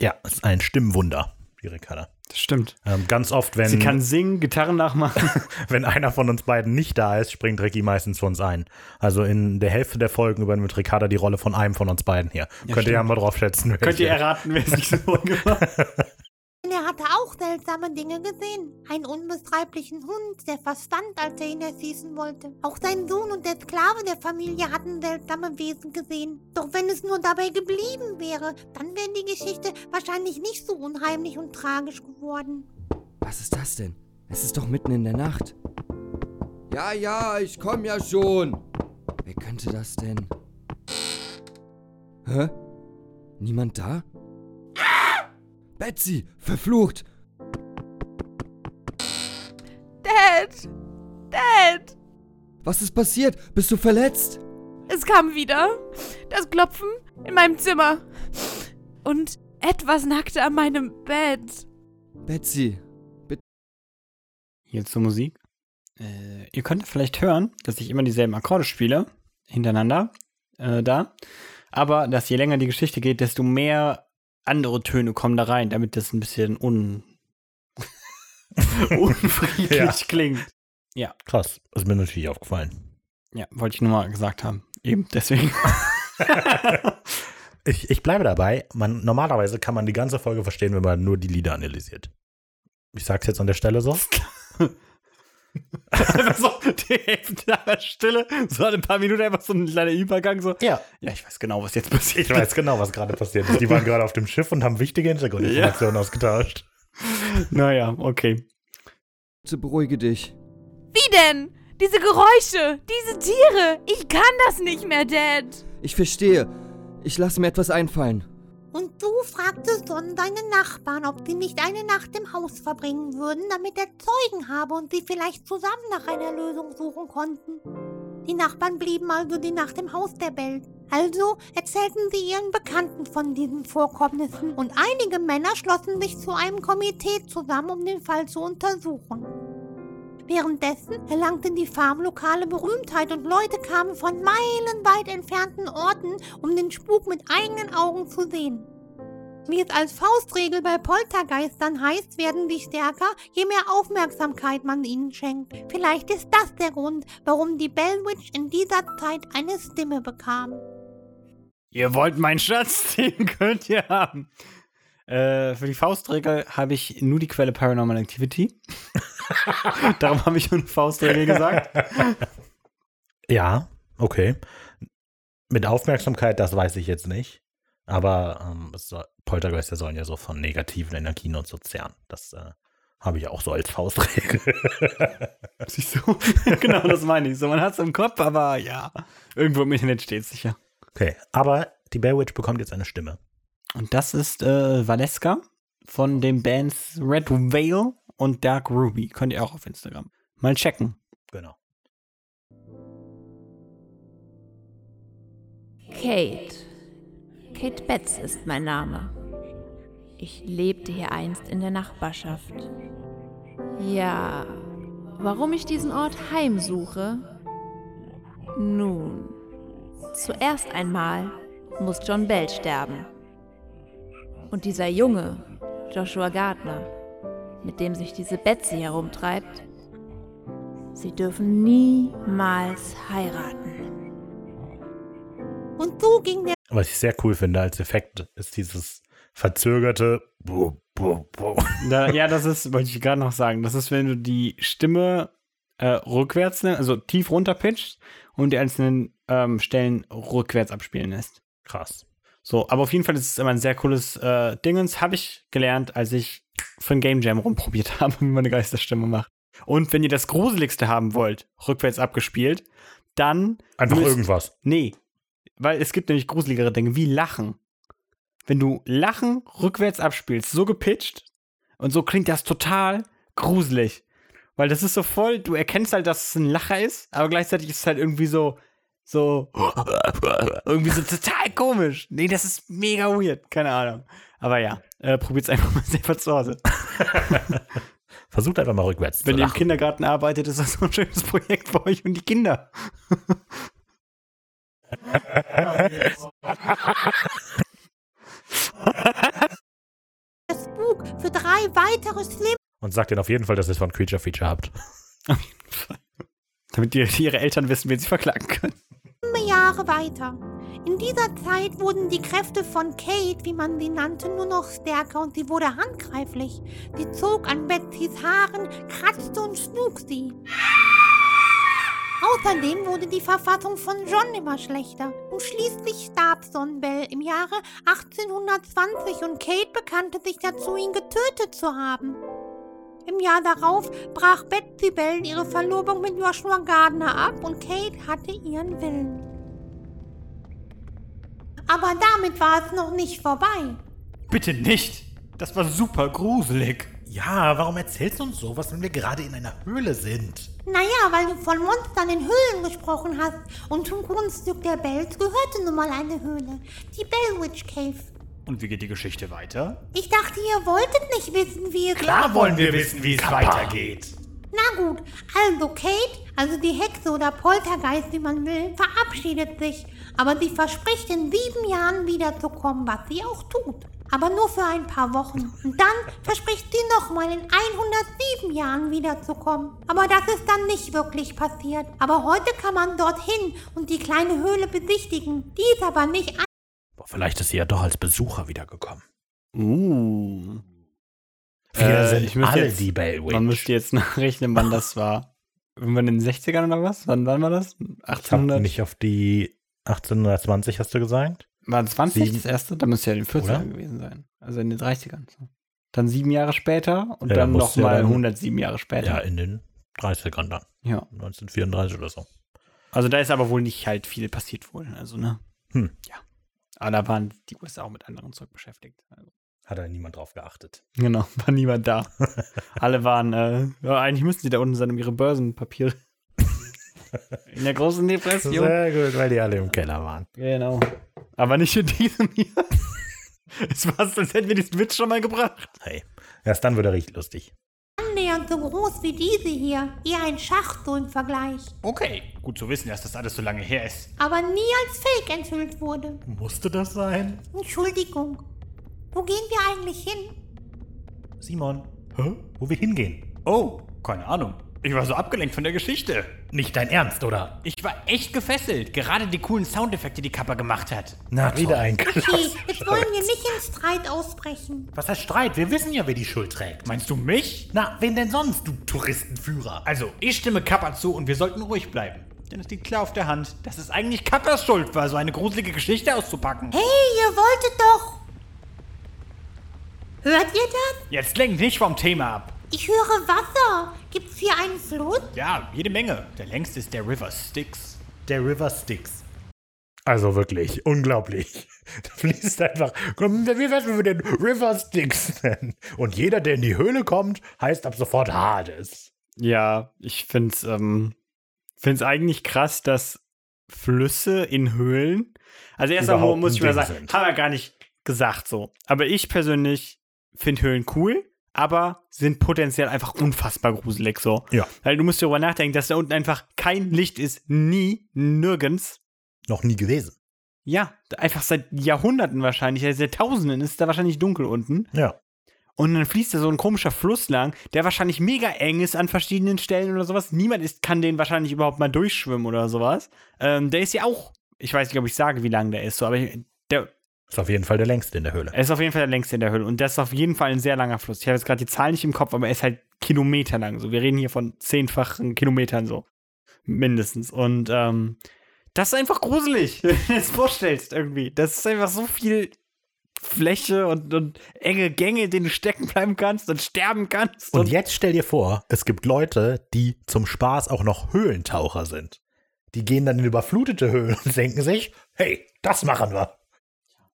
ja, ist ein Stimmwunder, die Ricarda. Das stimmt. Ähm, ganz oft, wenn, sie kann singen, Gitarren nachmachen. wenn einer von uns beiden nicht da ist, springt Ricky meistens für uns ein. Also in der Hälfte der Folgen übernimmt Ricarda die Rolle von einem von uns beiden hier. Ja, Könnt ihr ja stimmt. mal drauf schätzen. Könnt ihr erraten, wer es nicht so gemacht hat? Er hatte auch seltsame Dinge gesehen. Einen unbeschreiblichen Hund, der verstand, als er ihn erschießen wollte. Auch sein Sohn und der Sklave der Familie hatten seltsame Wesen gesehen. Doch wenn es nur dabei geblieben wäre, dann wäre die Geschichte wahrscheinlich nicht so unheimlich und tragisch geworden. Was ist das denn? Es ist doch mitten in der Nacht. Ja, ja, ich komm ja schon. Wer könnte das denn? Hä? Niemand da? Betsy, verflucht! Dad! Dad! Was ist passiert? Bist du verletzt? Es kam wieder. Das Klopfen in meinem Zimmer. Und etwas nackte an meinem Bett. Betsy, Hier zur Musik. Äh, ihr könnt vielleicht hören, dass ich immer dieselben Akkorde spiele, hintereinander, äh, da. Aber dass je länger die Geschichte geht, desto mehr andere Töne kommen da rein, damit das ein bisschen un unfriedlich Ja. klingt. Krass, ist mir natürlich aufgefallen. Ja, wollte ich nur mal gesagt haben. Eben, deswegen. Ich, ich bleibe dabei. Man, normalerweise kann man die ganze Folge verstehen, wenn man nur die Lieder analysiert. Ich sag's jetzt an der Stelle so. so die Hälfte der Stille, so ein paar Minuten einfach so ein kleiner Übergang, so. Ja. Ja, ich weiß genau, was jetzt passiert. Ich weiß genau, was gerade passiert ist. Die waren gerade auf dem Schiff und haben wichtige Hintergrundinformationen ausgetauscht. Naja, okay. bitte beruhige dich. Wie denn? Diese Geräusche, diese Tiere. Ich kann das nicht mehr, Dad. Ich verstehe. Ich lasse mir etwas einfallen. Und du fragtest Son deine Nachbarn, ob sie nicht eine Nacht im Haus verbringen würden, damit er Zeugen habe und sie vielleicht zusammen nach einer Lösung suchen konnten. Die Nachbarn blieben also die Nacht im Haus der Bells. Also erzählten sie ihren Bekannten von diesen Vorkommnissen und einige Männer schlossen sich zu einem Komitee zusammen, um den Fall zu untersuchen. Währenddessen erlangten die Farmlokale Berühmtheit und Leute kamen von meilenweit entfernten Orten, um den Spuk mit eigenen Augen zu sehen. Wie es als Faustregel bei Poltergeistern heißt, werden sie stärker, je mehr Aufmerksamkeit man ihnen schenkt. Vielleicht ist das der Grund, warum die Bellwitch in dieser Zeit eine Stimme bekam. Ihr wollt meinen Schatz, den könnt ihr haben. Äh, für die Faustregel habe ich nur die Quelle Paranormal Activity. Darum habe ich nur eine Faustregel gesagt. Ja, okay. Mit Aufmerksamkeit, das weiß ich jetzt nicht. Aber ähm, soll, Poltergeister sollen ja so von negativen Energien und so zehren. Das äh, habe ich auch so als Faustregel. Siehst du? genau, das meine ich. So, man hat es im Kopf, aber ja, irgendwo im Internet steht es sicher. Okay, aber die Bear Witch bekommt jetzt eine Stimme. Und das ist äh, Valeska von den Bands Red Veil und Dark Ruby. Könnt ihr auch auf Instagram mal checken. Genau. Kate. Kate Betts ist mein Name. Ich lebte hier einst in der Nachbarschaft. Ja, warum ich diesen Ort heimsuche? Nun, zuerst einmal muss John Bell sterben. Und dieser Junge, Joshua Gardner, mit dem sich diese Betsy herumtreibt, Sie dürfen niemals heiraten. Und so ging der Was ich sehr cool finde als Effekt, ist dieses verzögerte. Da, ja, das ist, wollte ich gerade noch sagen, das ist, wenn du die Stimme äh, rückwärts, also tief runterpitcht und die einzelnen ähm, Stellen rückwärts abspielen lässt. Krass. So, aber auf jeden Fall ist es immer ein sehr cooles äh, Dingens, habe ich gelernt, als ich für ein Game Jam rumprobiert habe, wie man eine Geisterstimme macht. Und wenn ihr das Gruseligste haben wollt, rückwärts abgespielt, dann Einfach müsst- irgendwas. Nee, weil es gibt nämlich gruseligere Dinge wie Lachen. Wenn du Lachen rückwärts abspielst, so gepitcht und so klingt das total gruselig. Weil das ist so voll, du erkennst halt, dass es ein Lacher ist, aber gleichzeitig ist es halt irgendwie so, so, irgendwie so total komisch. Nee, das ist mega weird, keine Ahnung. Aber ja, äh, probiert's einfach mal selber zu Hause. Versucht einfach mal rückwärts Wenn zu ihr im. Kindergarten arbeitet, ist das so ein schönes Projekt für euch und die Kinder. Spuk für drei weitere schlimme Und sagt ihnen auf jeden Fall, dass ihr es von Creature Feature habt. Damit die, ihre Eltern wissen, wen sie verklagen können. Jahre weiter. In dieser Zeit wurden die Kräfte von Kate, wie man sie nannte, nur noch stärker und sie wurde handgreiflich. Sie zog an Betsys Haaren, kratzte und schlug sie. Außerdem wurde die Verfassung von John immer schlechter und schließlich starb Son Bell im Jahre 1820 und Kate bekannte sich dazu, ihn getötet zu haben. Im Jahr darauf brach Betsy Bell ihre Verlobung mit Joshua Gardner ab und Kate hatte ihren Willen. Aber damit war es noch nicht vorbei. Bitte nicht. Das war super gruselig. Ja, warum erzählst du uns sowas, wenn wir gerade in einer Höhle sind? Naja, weil du von Monstern in Höhlen gesprochen hast und zum Kunststück der Bells gehörte nun mal eine Höhle, die Bellwitch Cave. Und wie geht die Geschichte weiter? Ich dachte, ihr wolltet nicht wissen, wie es Da wollen wir wissen, wie es weitergeht. Na gut, also Kate, also die Hexe oder Poltergeist, wie man will, verabschiedet sich. Aber sie verspricht in sieben Jahren wiederzukommen, was sie auch tut. Aber nur für ein paar Wochen. Und dann verspricht sie nochmal in 107 Jahren wiederzukommen. Aber das ist dann nicht wirklich passiert. Aber heute kann man dorthin und die kleine Höhle besichtigen. Die ist aber nicht vielleicht ist sie ja doch als Besucher wiedergekommen. Uh. Wir Äh, sind ich alle jetzt- die Bellwitch. Man müsste jetzt nachrechnen, wann das war. Irgendwann in den 60ern oder was? Wann, wann war das? ich hab 1800? nicht auf die 1820, hast du gesagt? War 20 Sieben. das erste? Da müsste ja in den 40ern Oder? gewesen sein. Also in den 30ern. So. Dann sieben Jahre später und Ja, dann ja nochmal dann- 107 Jahre Ja, später. in den 30ern dann. Ja. 1934 oder so. Also da ist aber wohl nicht halt viel passiert wohl. Also, ne? Hm. Ja. Aber da waren die USA auch mit anderem Zeug beschäftigt. Also, Hat da niemand drauf geachtet. genau, war niemand da. Alle waren, äh, ja, eigentlich müssten sie da unten sein, um ihre Börsenpapiere. in der großen Depression. Sehr gut, weil die alle im Keller waren. Genau. Aber nicht in diesem hier. Es war so, als hätten wir diesen Witz schon mal gebracht. Hey, erst dann wird er richtig lustig. Annähernd so groß wie diese hier. Eher ein Schacht so im Vergleich. Okay, gut zu wissen, dass das alles so lange her ist. Aber nie als Fake enthüllt wurde. Musste das sein? Entschuldigung. Wo gehen wir eigentlich hin? Simon, hä? wo wir hingehen? Oh, keine Ahnung. Ich war so abgelenkt von der Geschichte. Nicht dein Ernst, oder? Ich war echt gefesselt. Gerade die coolen Soundeffekte, die Kappa gemacht hat. Na, wieder ein Okay, Klass. jetzt wollen wir nicht in Streit ausbrechen. Was heißt Streit? Wir wissen ja, wer die Schuld trägt. Meinst du mich? Na, wen denn sonst, du Touristenführer? Also, ich stimme Kappa zu und wir sollten ruhig bleiben. Denn es liegt klar auf der Hand, dass es eigentlich Kappas Schuld war, so eine gruselige Geschichte auszupacken. Hey, ihr wolltet doch. Hört ihr das? Jetzt lenk nicht vom Thema ab. Ich höre Wasser. Gibt's hier einen Fluss? Ja, jede Menge. Der längste ist der River Styx. Der River Styx. Also wirklich, unglaublich. Da fließt einfach. Komm, Wie wär's, wenn wir den River Styx nennen? Und jeder, der in die Höhle kommt, heißt ab sofort Hades. Ja, ich find's, ähm, find's eigentlich krass, dass Flüsse in Höhlen, also erst einmal muss ich mal sagen, sind. haben wir gar nicht gesagt so. Aber ich persönlich finde Höhlen cool, aber sind potenziell einfach unfassbar gruselig so. Ja. Weil du musst darüber nachdenken, dass da unten einfach kein Licht ist, nie, nirgends. Noch nie gewesen. Ja, einfach seit Jahrhunderten wahrscheinlich, seit Jahrtausenden ist da wahrscheinlich dunkel unten. Ja. Und dann fließt da so ein komischer Fluss lang, der wahrscheinlich mega eng ist an verschiedenen Stellen oder sowas. Niemand ist, kann den wahrscheinlich überhaupt mal durchschwimmen oder sowas. Ähm, der ist ja auch, ich weiß nicht, ob ich sage, wie lang der ist, so, aber ich- der Ist auf jeden Fall der längste in der Höhle. er ist auf jeden Fall der längste in der Höhle. Und das ist auf jeden Fall ein sehr langer Fluss. Ich habe jetzt gerade die Zahl nicht im Kopf, aber er ist halt kilometerlang. So, wir reden hier von zehnfachen Kilometern so. Mindestens. Und ähm, das ist einfach gruselig, wenn du dir das vorstellst irgendwie. Das ist einfach so viel Fläche und, und enge Gänge, in denen du stecken bleiben kannst und sterben kannst. Und jetzt stell dir vor, es gibt Leute, die zum Spaß auch noch Höhlentaucher sind. Die gehen dann in überflutete Höhlen und denken sich, hey, das machen wir.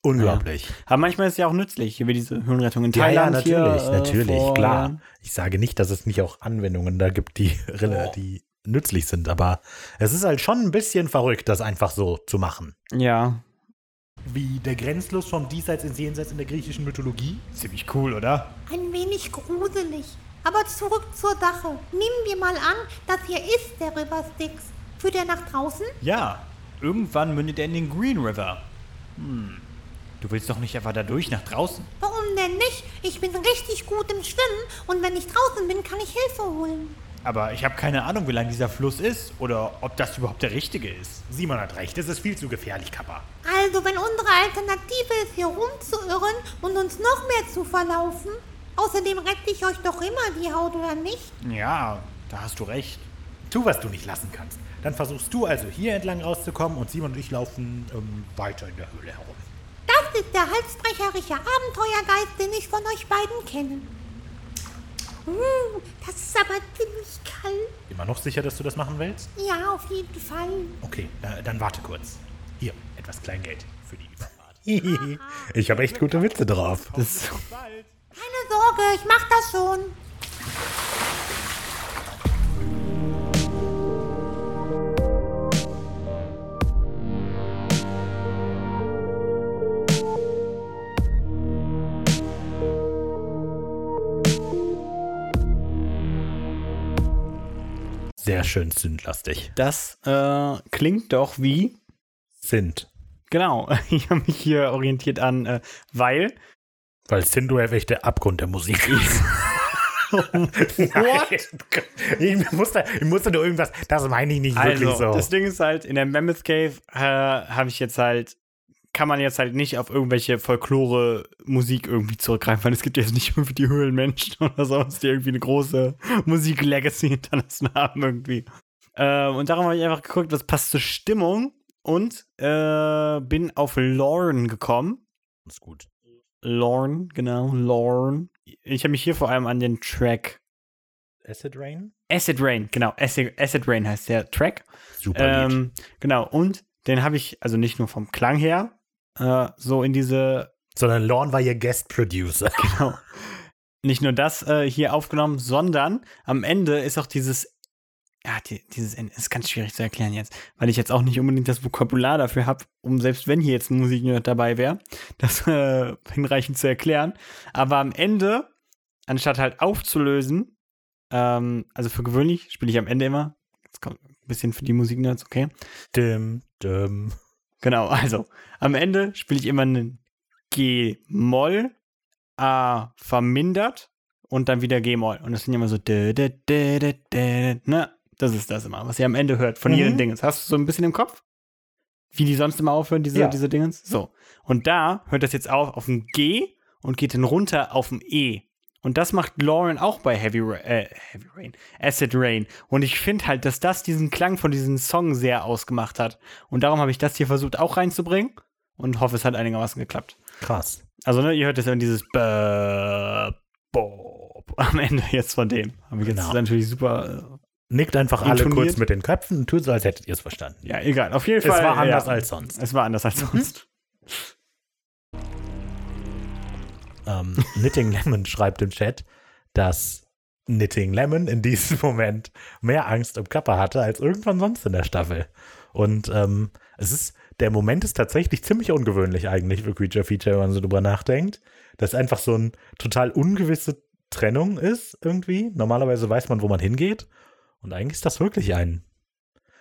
Unglaublich. Aber manchmal ist es ja auch nützlich, wie diese Höhenrettung in Ja, ja, Thailand. natürlich, hier, äh, natürlich, vor- klar. Ich sage nicht, dass es nicht auch Anwendungen da gibt, die, rela- die nützlich sind, aber es ist halt schon ein bisschen verrückt, das einfach so zu machen. Ja. Wie der Grenzfluss vom Diesseits ins Jenseits in der griechischen Mythologie. Ziemlich cool, oder? Ein wenig gruselig. Aber zurück zur Sache. Nehmen wir mal an, das hier ist der River Styx. Führt er nach draußen? Ja. Irgendwann mündet er in den Green River. Hm. Du willst doch nicht einfach da durch nach draußen? Warum denn nicht? Ich bin richtig gut im Schwimmen und wenn ich draußen bin, kann ich Hilfe holen. Aber ich habe keine Ahnung, wie lang dieser Fluss ist oder ob das überhaupt der richtige ist. Simon hat recht, es ist viel zu gefährlich, Kappa. Also, wenn unsere Alternative ist, hier rumzuirren und uns noch mehr zu verlaufen. Außerdem rette ich euch doch immer die Haut, oder nicht? Ja, da hast du recht. Tu, was du nicht lassen kannst. Dann versuchst du also hier entlang rauszukommen und Simon und ich laufen ähm, weiter in der Höhle herum. Das ist der halsbrecherische Abenteuergeist, den ich von euch beiden kenne. Uh, das ist aber ziemlich kalt. Immer noch sicher, dass du das machen willst? Ja, auf jeden Fall. Okay, äh, dann warte kurz. Hier, etwas Kleingeld für die Überfahrt. ich habe echt gute Witze drauf. Das, Keine Sorge, ich mach das schon. Sehr schön sündlastig. das äh, klingt doch wie Sind. Genau, ich habe mich hier orientiert an, äh, weil. Weil Synthwave echt der Abgrund der Musik ist. Ich musste, ich musste nur irgendwas, das meine ich nicht wirklich Also, so. das Ding ist halt, in der Mammoth Cave äh, habe ich jetzt halt, kann man jetzt halt nicht auf irgendwelche Folklore-Musik irgendwie zurückgreifen, weil es gibt jetzt nicht irgendwie die Höhlenmenschen oder sowas, die irgendwie eine große Musik-Legacy hinterlassen haben irgendwie. Ähm, und darum habe ich einfach geguckt, was passt zur Stimmung und äh, bin auf Lorne gekommen. ist gut. Lorne, genau, Lorne. Ich habe mich hier vor allem an den Track Acid Rain? Acid Rain, genau, Acid, Acid Rain heißt der Track. Super. Ähm, genau, und den habe ich, also nicht nur vom Klang her, äh, so in diese, Sondern Lorne war ihr Guest Producer. genau, nicht nur das äh, hier aufgenommen, sondern am Ende ist auch dieses, ja, die, dieses Ende ist ganz schwierig zu erklären jetzt, weil ich jetzt auch nicht unbedingt das Vokabular dafür habe, um selbst wenn hier jetzt ein Musiknerd dabei wäre, das äh, hinreichend zu erklären. Aber am Ende, anstatt halt aufzulösen, ähm, also für gewöhnlich spiele ich am Ende immer, jetzt kommt ein bisschen für die Musiknerds, okay? Dim, dim. Genau, also am Ende spiele ich immer einen G-Moll, A vermindert und dann wieder G-Moll. Und das sind immer so, ne? Das ist das immer, was ihr am Ende hört von Mhm. ihren Dingens. Hast du so ein bisschen im Kopf? Wie die sonst immer aufhören, diese, Ja. diese Dingens? So. Und da hört das jetzt auf auf ein G und geht dann runter auf ein E. Und das macht Lauren auch bei Heavy, Ra äh, Heavy Rain, Acid Rain. Und ich finde halt, dass das diesen Klang von diesem Song sehr ausgemacht hat. Und darum habe ich das hier versucht auch reinzubringen und hoffe, es hat einigermaßen geklappt. Krass. Also, ne, ihr hört jetzt immer dieses Bob am Ende jetzt von dem. Habe ich jetzt Genau. natürlich super. Nickt einfach alle Intoniert. kurz mit den Köpfen und tut so, als hättet ihr es verstanden. Äh, ja, egal. Auf jeden es Fall. war anders ja, als sonst. Es war anders als sonst. Ähm, Knitting Lemon schreibt im Chat, dass Knitting Lemon in diesem Moment mehr Angst um Kappa hatte als irgendwann sonst in der Staffel. Und ähm, es ist, der Moment ist tatsächlich ziemlich ungewöhnlich eigentlich für Creature Feature, wenn man so drüber nachdenkt. Dass einfach so eine total ungewisse Trennung ist irgendwie. Normalerweise weiß man, wo man hingeht. Und eigentlich ist das wirklich ein.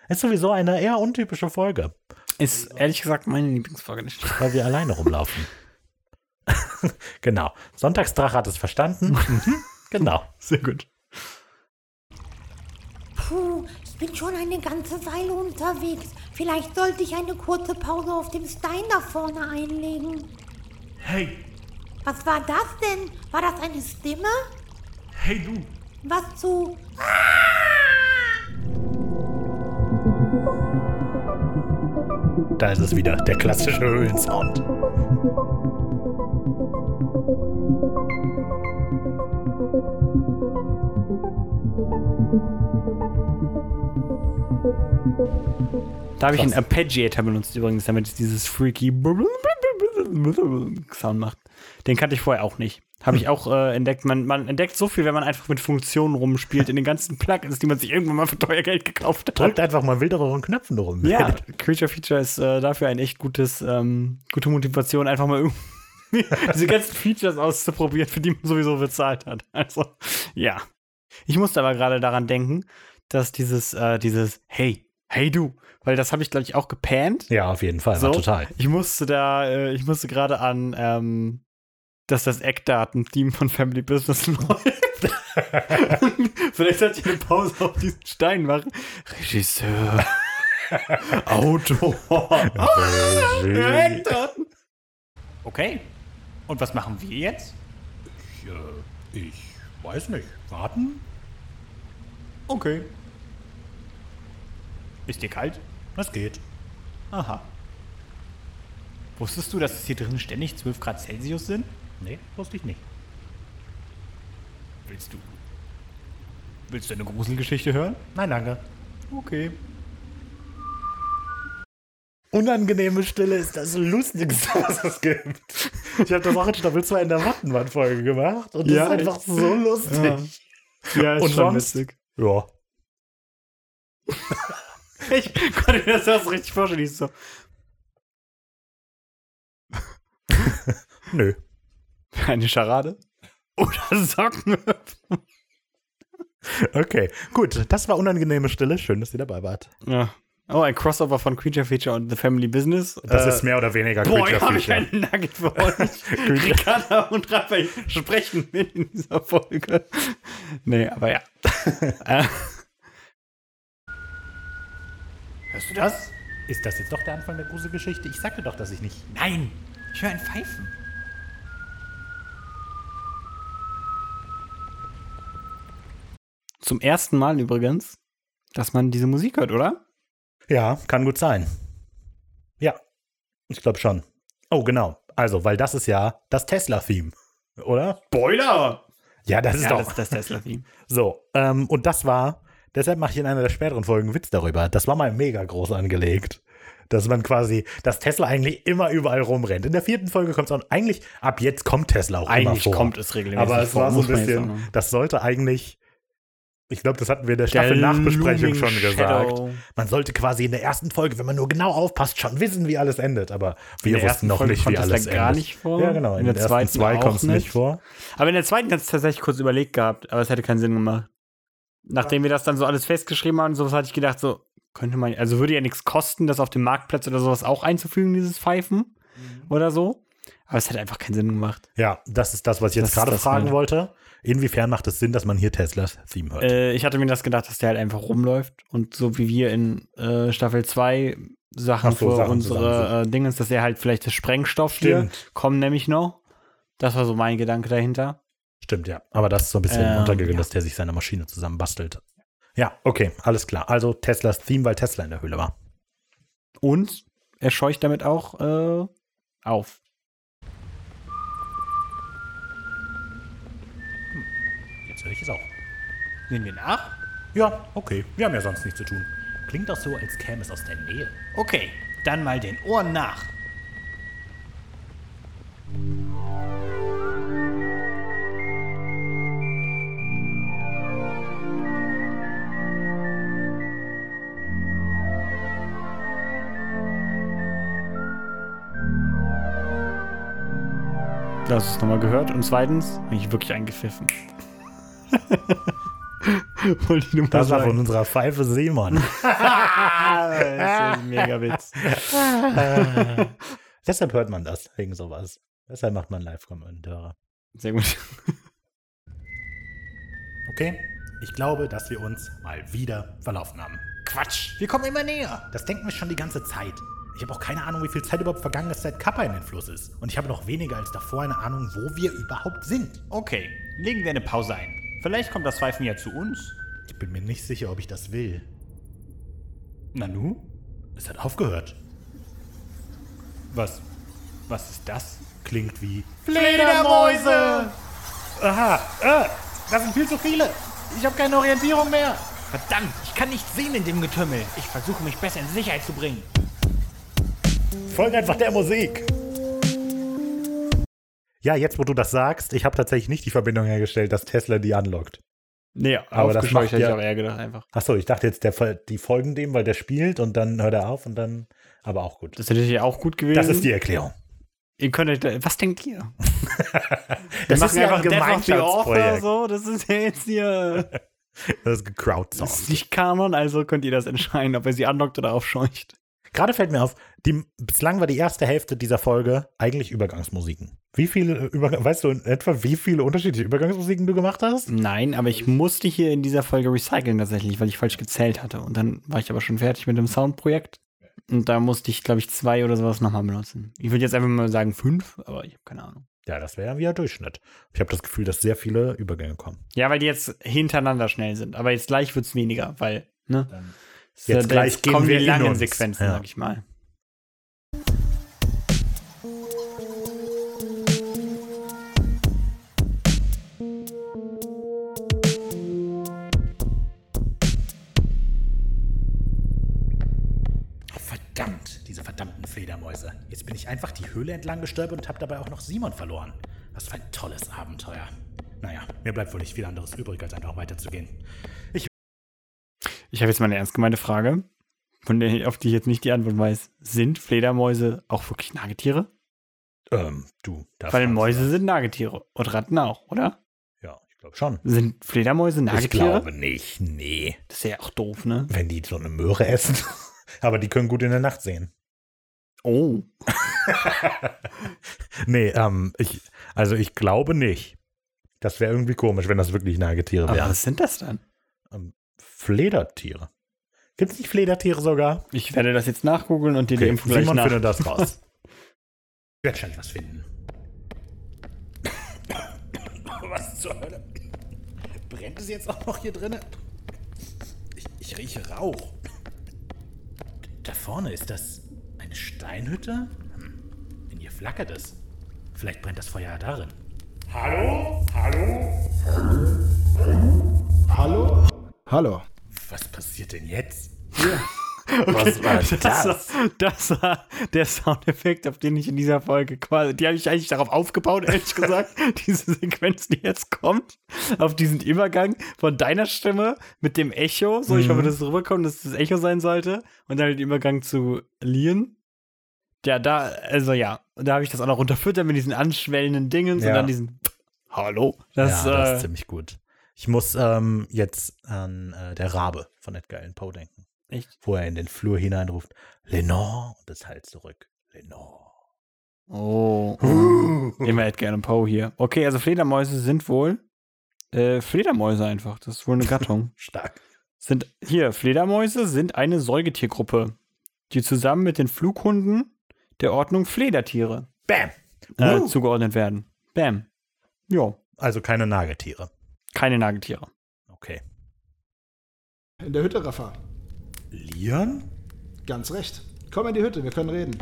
Ist sowieso eine eher untypische Folge, Ist ehrlich gesagt meine Lieblingsfolge nicht. weil wir alleine rumlaufen. Genau. Sonntagsdrache hat es verstanden. Mhm. genau. Sehr gut. Puh, ich bin schon eine ganze Weile unterwegs. Vielleicht sollte ich eine kurze Pause auf dem Stein da vorne einlegen. Hey, Was war das denn? War das eine Stimme? hey du. Was zu... Da ist es wieder, der klassische Höhlensound. Da habe ich einen Arpeggiator benutzt übrigens, damit es dieses freaky Sound macht. Den kannte ich vorher auch nicht. Habe ich auch äh, entdeckt. Man, man entdeckt so viel, wenn man einfach mit Funktionen rumspielt in den ganzen Plugins, die man sich irgendwann mal für teuer Geld gekauft hat. Drückt einfach mal wilderen Knöpfen rum. Ja, Creature Feature ist äh, dafür ein echt gutes, ähm, gute Motivation, einfach mal diese ganzen Features auszuprobieren, für die man sowieso bezahlt hat. Also, ja. Ich musste aber gerade daran denken, dass dieses, äh, dieses Hey, hey du, weil das habe ich, glaube ich, auch gepannt. Ja, auf jeden Fall. So, total. Ich musste da, äh, ich musste gerade an, ähm, dass das Eckdaten-Team von Family Business läuft. Vielleicht sollte ich eine Pause auf diesen Stein machen. Regisseur. Autor. Eckdaten. Okay. Und was machen wir jetzt? Ich, äh, ich weiß nicht. Warten? Okay. Ist dir kalt? Das geht. Aha. Wusstest du, dass es hier drin ständig 12 Grad Celsius sind? Nee, wusste ich nicht. Willst du. Willst du eine Gruselgeschichte hören? Nein, danke. Okay. Unangenehme Stille ist das Lustigste, was es gibt. Ich habe das auch in Staffel 2 in der Wattenwand-Folge gemacht und das Ja, ist einfach so lustig. Ja, ist Und schon witzig. Ja. Ich konnte mir das erst richtig vorstellen. Ist so, Nö. eine Scharade? Oder Socken? Okay, gut. Das war unangenehme Stille. Schön, dass ihr dabei wart. Ja. Oh, ein Crossover von Creature Feature und The Family Business. Das Äh, ist mehr oder weniger Boah, Creature habe ich Feature. einen Nugget für euch. Ricarda und Raphael sprechen mit in dieser Folge. Nee, aber ja. Hörst du das? Ist das jetzt doch der Anfang der Gruselgeschichte? Ich sagte doch, dass ich nicht. Nein. Ich höre ein Pfeifen. zum ersten Mal übrigens, dass man diese Musik hört, oder? Ja, kann gut sein. Ja, ich glaube schon. Oh, genau. Also, weil das ist ja das Tesla-Theme, oder? Spoiler! Ja, das ist Ja, doch. das ist das Tesla-Theme. So, ähm, und das war, deshalb mache ich in einer der späteren Folgen Witz darüber. Das war mal mega groß angelegt. Dass man quasi, dass Tesla eigentlich immer überall rumrennt. In der vierten Folge kommt es auch, eigentlich, ab jetzt kommt Tesla auch immer Eigentlich vor. kommt es regelmäßig Aber es vor, war so ein bisschen, das sollte eigentlich, ich glaube, das hatten wir in der Staffel-Nachbesprechung schon gesagt. Shadow. Man sollte quasi in der ersten Folge, wenn man nur genau aufpasst, schon wissen, wie alles endet. Aber wir der wussten noch Folge nicht, wie kommt es da alles gar endet. nicht vor. Ja, genau. In, In der ersten zweiten zwei kommt es nicht nicht. vor. Aber in der zweiten hat es tatsächlich kurz überlegt gehabt, aber es hätte keinen Sinn gemacht. Nachdem wir das dann so alles festgeschrieben haben, sowas hatte ich gedacht, so könnte man, also würde ja nichts kosten, das auf dem Marktplatz oder sowas auch einzufügen, dieses Pfeifen oder so. Aber es hätte einfach keinen Sinn gemacht. Ja, das ist das, was ich jetzt ist gerade fragen meine- wollte. Inwiefern macht es Sinn, dass man hier Teslas Theme hört? Äh, ich hatte mir das gedacht, dass der halt einfach rumläuft und so wie wir in äh, Staffel 2 Sachen Ach so, für Sachen unsere äh, Dingens, dass er halt vielleicht das Sprengstoff hier kommen nämlich noch. Das war so mein Gedanke dahinter. Stimmt, ja. Aber das ist so ein bisschen Ähm, untergegangen, ja. dass der sich seine Maschine zusammen bastelt. Ja, okay, alles klar. Also Teslas Theme, weil Tesla in der Höhle war. Und er scheucht damit auch äh, auf. Jetzt höre ich es auch. Sehen wir nach? Ja, okay. Wir haben ja sonst nichts zu tun. Klingt doch so, als käme es aus der Nähe. Okay, dann mal den Ohren nach. Du hast es nochmal gehört. Und zweitens, bin ich wirklich eingepfiffen. Wollte ich nur mal Das war von unserer Pfeife Seemann. das ist ein mega Witz. Deshalb hört man das, wegen sowas. Deshalb macht man Live-Kommentare. Sehr gut. Okay, ich glaube, dass wir uns mal wieder verlaufen haben. Quatsch, wir kommen immer näher. Das denken wir schon die ganze Zeit. Ich habe auch keine Ahnung, wie viel Zeit überhaupt vergangen ist, seit Kappa in den Fluss ist. Und ich habe noch weniger als davor eine Ahnung, wo wir überhaupt sind. Okay, legen wir eine Pause ein. Vielleicht kommt das Pfeifen ja zu uns. Ich bin mir nicht sicher, ob ich das will. Nanu? Es hat aufgehört. Was? Was ist das? Klingt wie Fledermäuse! Aha, äh, das sind viel zu viele. Ich habe keine Orientierung mehr. Verdammt, ich kann nichts sehen in dem Getümmel. Ich versuche mich besser in Sicherheit zu bringen. Folge einfach der Musik. Ja, jetzt wo du das sagst, ich habe tatsächlich nicht die Verbindung hergestellt, dass Tesla die unlockt. Nee, Aber das macht hätte ich ja- auch eher gedacht einfach. Achso, ich dachte jetzt, der, die folgen dem, weil der spielt und dann hört er auf und dann. Aber auch gut. Das hätte ja auch gut gewesen. Das ist die Erklärung. Ihr könnt euch da, was denkt ihr? Das machen einfach Death of the Author Gemeinschaftsprojekt. so, das ist ja jetzt hier. Das ist Das gecrowdsourced. ist nicht Kanon, also könnt ihr das entscheiden, ob ihr sie unlockt oder aufscheucht. Gerade fällt mir auf, die, bislang war die erste Hälfte dieser Folge eigentlich Übergangsmusiken. Wie viele, Überg weißt du in etwa, wie viele unterschiedliche Übergangsmusiken du gemacht hast? Nein, aber ich musste hier in dieser Folge recyceln tatsächlich, weil ich falsch gezählt hatte. Und dann war ich aber schon fertig mit dem Soundprojekt. Und da musste ich, glaube ich, zwei oder sowas nochmal benutzen. Ich würde jetzt einfach mal sagen fünf, aber ich habe keine Ahnung. Ja, das wäre wieder Durchschnitt. Ich habe das Gefühl, dass sehr viele Übergänge kommen. Ja, weil die jetzt hintereinander schnell sind. Aber jetzt gleich wird es weniger, weil, ne? Jetzt Jetzt gleich gehen kommen wir die in langen uns. Sequenzen, Ja. sag ich mal. Oh, verdammt, diese verdammten Fledermäuse. Jetzt bin ich einfach die Höhle entlang gestolpert und habe dabei auch noch Simon verloren. Was für ein tolles Abenteuer. Naja, mir bleibt wohl nicht viel anderes übrig, als einfach weiterzugehen. Ich habe jetzt mal eine ernst gemeinte Frage, von der, auf die ich jetzt nicht die Antwort weiß. Sind Fledermäuse auch wirklich Nagetiere? Ähm, du, Weil Mäuse was. sind Nagetiere. Und Ratten auch, oder? Ja, ich glaube schon. Sind Fledermäuse Ich Nagetiere? glaube nicht, nee. Das ist ja auch doof, ne? Wenn die so eine Möhre essen. Aber die können gut in der Nacht sehen. Oh. Nee, ähm, ich, also ich glaube nicht. Das wäre irgendwie komisch, wenn das wirklich Nagetiere Aber wären. was sind das dann? Ähm, Fledertiere. Gibt es nicht Fledertiere sogar? Ich werde das jetzt nachgoogeln und dir die Okay, Info gleich Simon nach. findet das raus. ich werde schon was finden. was zur Hölle? Brennt es jetzt auch noch hier drinnen? Ich, ich rieche Rauch. Da vorne ist das eine Steinhütte? Hm. In ihr flackert es. Vielleicht brennt das Feuer ja darin. Hallo? Hallo? Hallo? Hallo. Was passiert denn jetzt? Was war das? Das, war- das war der Soundeffekt, auf den ich in dieser Folge quasi, die habe ich eigentlich darauf aufgebaut, ehrlich gesagt, diese Sequenz, die jetzt kommt, auf diesen Übergang von deiner Stimme mit dem Echo, so ich Mhm. hoffe, dass es rüberkommt, dass es das Echo sein sollte, und dann den Übergang zu Lian. Ja, da, also ja, und da habe ich das auch noch unterfüttert mit diesen anschwellenden Dingen Ja. und dann diesen Hallo. Das, ja, das äh, ist ziemlich gut. Ich muss ähm, jetzt an äh, der Rabe von Edgar Allan Poe denken. Echt? Wo er in den Flur hineinruft, Lenore, und es halt zurück. Lenore. Oh. Immer Edgar Allan Poe hier. Okay, also Fledermäuse sind wohl äh, Fledermäuse einfach. Das ist wohl eine Gattung. Stark. sind hier Fledermäuse sind eine Säugetiergruppe, die zusammen mit den Flughunden der Ordnung Fledertiere Bam! äh, Uh. zugeordnet werden. Bam. Ja, Also keine Nagetiere. Keine Nagetiere. Okay. In der Hütte, Rafa. Lian? Ganz recht. Komm in die Hütte, wir können reden.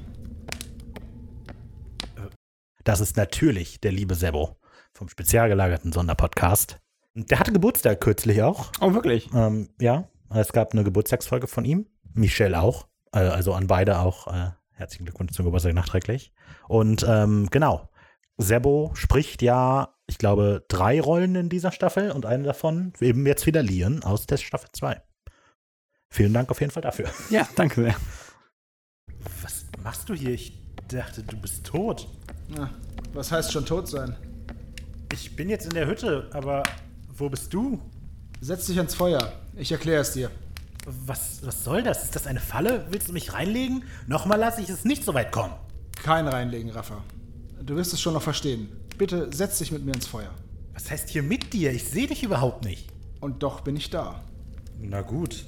Das ist natürlich der liebe Sebo vom spezial gelagerten Sonderpodcast. Der hatte Geburtstag kürzlich auch. Oh, wirklich? Ähm, ja, es gab eine Geburtstagsfolge von ihm. Michelle auch. Äh, also an beide auch äh, herzlichen Glückwunsch zum Geburtstag nachträglich. Und ähm, genau, Sebo spricht ja, ich glaube, drei Rollen in dieser Staffel und eine davon eben jetzt wieder Lian aus der Staffel 2. Vielen Dank auf jeden Fall dafür. Ja, danke sehr. Was machst du hier? Ich dachte, du bist tot. Na, was heißt schon tot sein? Ich bin jetzt in der Hütte, aber wo bist du? Setz dich ans Feuer. Ich erkläre es dir. Was, was soll das? Ist das eine Falle? Willst du mich reinlegen? Nochmal lasse ich es nicht so weit kommen. Kein reinlegen, Rafa. Du wirst es schon noch verstehen. Bitte setz dich mit mir ins Feuer. Was heißt hier mit dir? Ich sehe dich überhaupt nicht. Und doch bin ich da. Na gut.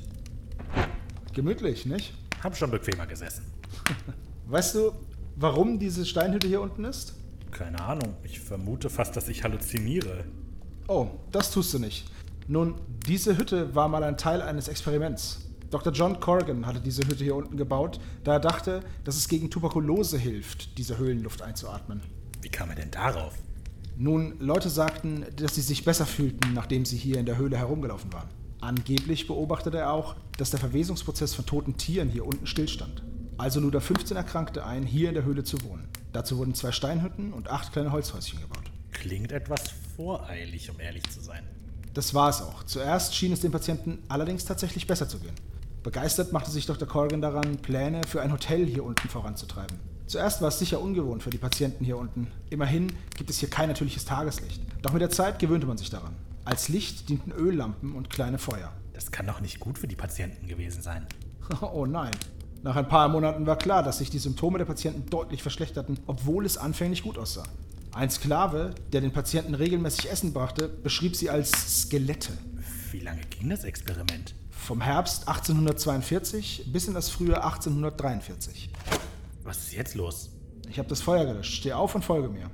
Gemütlich, nicht? Hab schon bequemer gesessen. Weißt du, warum diese Steinhütte hier unten ist? Keine Ahnung. Ich vermute fast, dass ich halluziniere. Oh, das tust du nicht. Nun, diese Hütte war mal ein Teil eines Experiments. Dr. John Corrigan hatte diese Hütte hier unten gebaut, da er dachte, dass es gegen Tuberkulose hilft, diese Höhlenluft einzuatmen. Wie kam er denn darauf? Nun, Leute sagten, dass sie sich besser fühlten, nachdem sie hier in der Höhle herumgelaufen waren. Angeblich beobachtete er auch, dass der Verwesungsprozess von toten Tieren hier unten stillstand. Also lud er 15 Erkrankte ein, hier in der Höhle zu wohnen. Dazu wurden zwei Steinhütten und acht kleine Holzhäuschen gebaut. Klingt etwas voreilig, um ehrlich zu sein. Das war es auch. Zuerst schien es dem Patienten allerdings tatsächlich besser zu gehen. Begeistert machte sich Dr. Corrigan daran, Pläne für ein Hotel hier unten voranzutreiben. Zuerst war es sicher ungewohnt für die Patienten hier unten. Immerhin gibt es hier kein natürliches Tageslicht. Doch mit der Zeit gewöhnte man sich daran. Als Licht dienten Öllampen und kleine Feuer. Das kann doch nicht gut für die Patienten gewesen sein. Oh nein. Nach ein paar Monaten war klar, dass sich die Symptome der Patienten deutlich verschlechterten, obwohl es anfänglich gut aussah. Ein Sklave, der den Patienten regelmäßig Essen brachte, beschrieb sie als Skelette. Wie lange ging das Experiment? Vom Herbst 1842 bis in das frühe 1843. Was ist jetzt los? Ich habe das Feuer gelöscht. Steh auf und folge mir.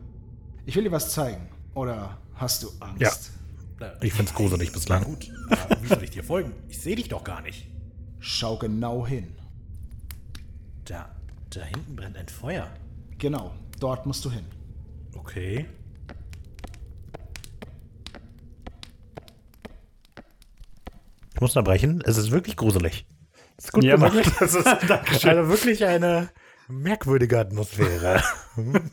Ich will dir was zeigen. Oder hast du Angst? Ja. Ich find's gruselig bislang. Gut, aber wie soll ich dir folgen? Ich sehe dich doch gar nicht. Schau genau hin. Da, da hinten brennt ein Feuer. Genau, dort musst du hin. Okay. Ich muss unterbrechen. Es ist wirklich gruselig. Das ist gut Ja, gemacht. Das ist also wirklich eine merkwürdige Atmosphäre.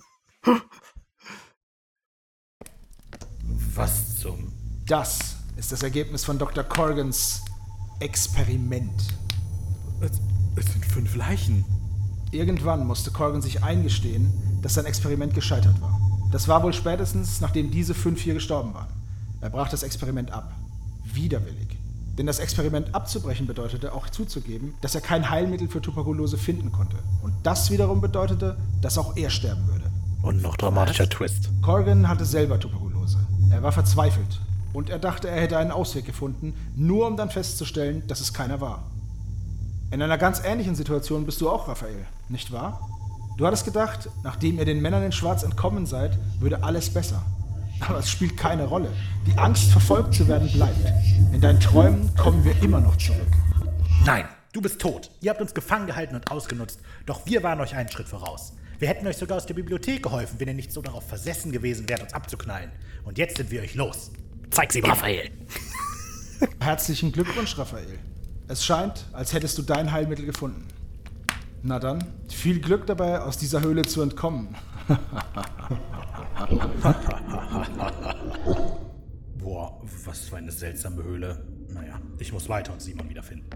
Was zum... Das ist das Ergebnis von Dr. Corgans Experiment. Es, es sind fünf Leichen. Irgendwann musste Corgan sich eingestehen, dass sein Experiment gescheitert war. Das war wohl spätestens, nachdem diese fünf hier gestorben waren. Er brach das Experiment ab. Widerwillig. Denn das Experiment abzubrechen bedeutete auch zuzugeben, dass er kein Heilmittel für Tuberkulose finden konnte. Und das wiederum bedeutete, dass auch er sterben würde. Und noch dramatischer Twist. Corgan hatte selber Tuberkulose. Er war verzweifelt. Und er dachte, er hätte einen Ausweg gefunden, nur um dann festzustellen, dass es keiner war. In einer ganz ähnlichen Situation bist du auch, Raphael, nicht wahr? Du hattest gedacht, nachdem ihr den Männern in Schwarz entkommen seid, würde alles besser. Aber es spielt keine Rolle. Die Angst, verfolgt zu werden, bleibt. In deinen Träumen kommen wir immer noch zurück. Nein, du bist tot. Ihr habt uns gefangen gehalten und ausgenutzt. Doch wir waren euch einen Schritt voraus. Wir hätten euch sogar aus der Bibliothek geholfen, wenn ihr nicht so darauf versessen gewesen wärt, uns abzuknallen. Und jetzt sind wir euch los. Zeig sie Raphael. Herzlichen Glückwunsch, Raphael. Es scheint, als hättest du dein Heilmittel gefunden. Na dann, viel Glück dabei, aus dieser Höhle zu entkommen. Boah, was für eine seltsame Höhle. Naja, ich muss weiter und Simon wiederfinden.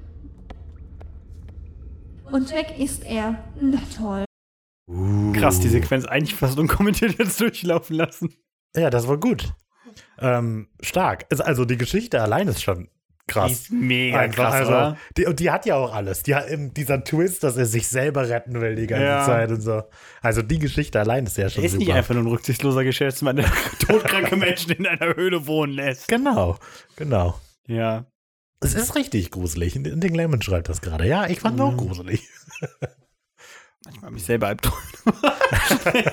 Und weg ist er. Na toll. Krass, die Sequenz eigentlich fast unkommentiert jetzt durchlaufen lassen. Ja, das war gut. Ähm, stark. Ist Also die Geschichte allein ist schon krass. Die ist mega krass, also? Die, und die hat ja auch alles. Die hat eben dieser Twist, dass er sich selber retten will die ganze Ja. Zeit und so. Also die Geschichte allein ist ja schon Er ist super. nicht einfach nur ein rücksichtsloser Geschäftsmann, der todkranke Menschen in einer Höhle wohnen lässt. Genau, genau. Ja. Es ist richtig gruselig. Und Den Lemon schreibt das gerade. Ja, ich fand Mhm. auch gruselig. Manchmal habe ich selber Albträume.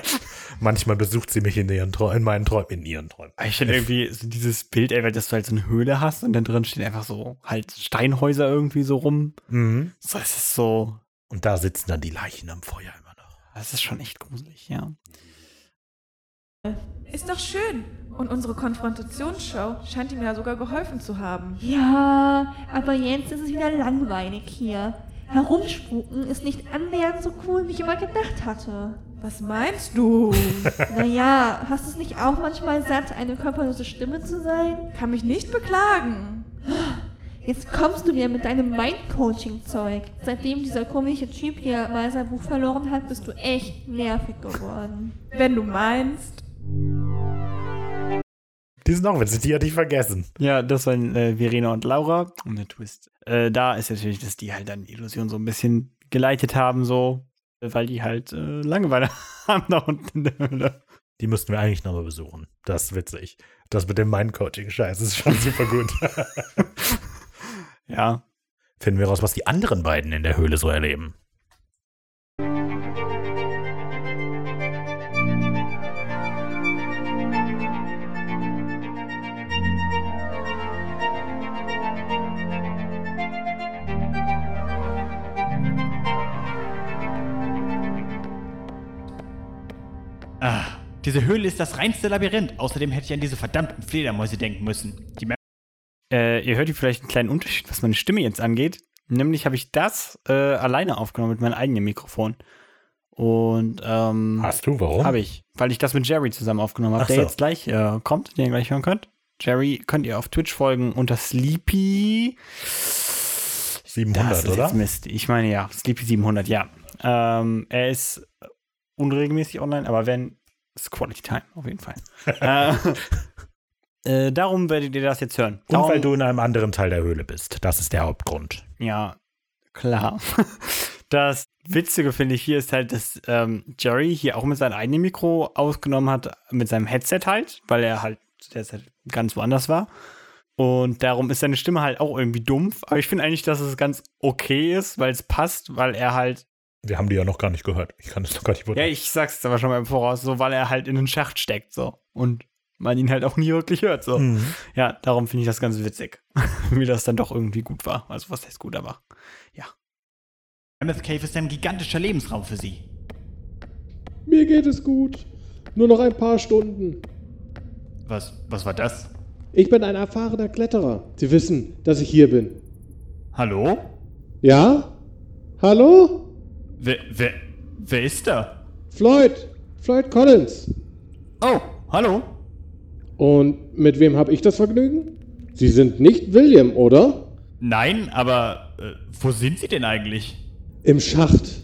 Manchmal besucht sie mich in, ihren Träumen, in meinen Träumen, in ihren Träumen. Ich finde irgendwie so dieses Bild, ey, dass du halt so eine Höhle hast und dann drin stehen einfach so halt Steinhäuser irgendwie so rum. Mhm. So, es ist so, Und da sitzen dann die Leichen am Feuer immer noch. das ist schon echt gruselig, ja. Ist doch schön. Und unsere Konfrontationsshow scheint ihm ja sogar geholfen zu haben. Ja, aber jetzt ist es wieder langweilig hier. Herumspuken ist nicht annähernd so cool, wie ich immer gedacht hatte. Was meinst du? Naja, hast du es nicht auch manchmal satt, eine körperlose Stimme zu sein? Kann mich nicht beklagen. Jetzt kommst du wieder mit deinem Mind-Coaching-Zeug. Seitdem dieser komische Typ hier mal sein Buch verloren hat, bist du echt nervig geworden. Wenn du meinst. Die sind auch witzig, die hatte ich vergessen. Ja, das waren äh, Verena und Laura. Und der Twist. Äh, da ist natürlich, dass die halt dann die Illusion so ein bisschen geleitet haben, so, weil die halt äh, Langeweile haben da unten in der Höhle. Die müssten wir eigentlich nochmal besuchen. Das ist witzig. Das mit dem Mind-Coaching-Scheiß ist schon super gut. Ja. Finden wir raus, was die anderen beiden in der Höhle so erleben. Ah, diese Höhle ist das reinste Labyrinth. Außerdem hätte ich an diese verdammten Fledermäuse denken müssen. Die Äh, ihr hört hier vielleicht einen kleinen Unterschied, was meine Stimme jetzt angeht. Nämlich habe ich das äh, alleine aufgenommen mit meinem eigenen Mikrofon. Und ähm, Hast du, warum? habe ich, weil ich das mit Jerry zusammen aufgenommen habe, der so. jetzt gleich äh, kommt, den ihr gleich hören könnt. Jerry könnt ihr auf Twitch folgen unter Sleepy 700, das ist oder? Jetzt Mist. Ich meine ja, Sleepy 700, ja. Ähm, er ist unregelmäßig online, aber wenn, ist Quality Time auf jeden Fall. äh, äh, darum werdet ihr das jetzt hören. Und Darum, weil du in einem anderen Teil der Höhle bist. Das ist der Hauptgrund. Ja, klar. Das Witzige finde ich hier ist halt, dass ähm, Jerry hier auch mit seinem eigenen Mikro ausgenommen hat, mit seinem Headset halt, weil er halt derzeit ganz woanders war. Und darum ist seine Stimme halt auch irgendwie dumpf. Aber ich finde eigentlich, dass es ganz okay ist, weil es passt, weil er halt Wir haben die ja noch gar nicht gehört. Ich kann es noch gar nicht Ja, wundern. ich sag's jetzt aber schon mal im Voraus, so, weil er halt in den Schacht steckt, so. Und man ihn halt auch nie wirklich hört, so. Mhm. Ja, darum finde ich das ganz witzig. Wie das dann doch irgendwie gut war. Also, was heißt gut, aber. Mammoth Cave ist ein gigantischer Lebensraum für sie. Mir geht es gut. Nur noch ein paar Stunden. Was, was war das? Ich bin ein erfahrener Kletterer. Sie wissen, dass ich hier bin. Hallo? Ja? Hallo? Wer, wer, wer ist da? Floyd. Floyd Collins. Oh, hallo? Und mit wem habe ich das Vergnügen? Sie sind nicht William, oder? Nein, aber äh, wo sind sie denn eigentlich? Im Schacht.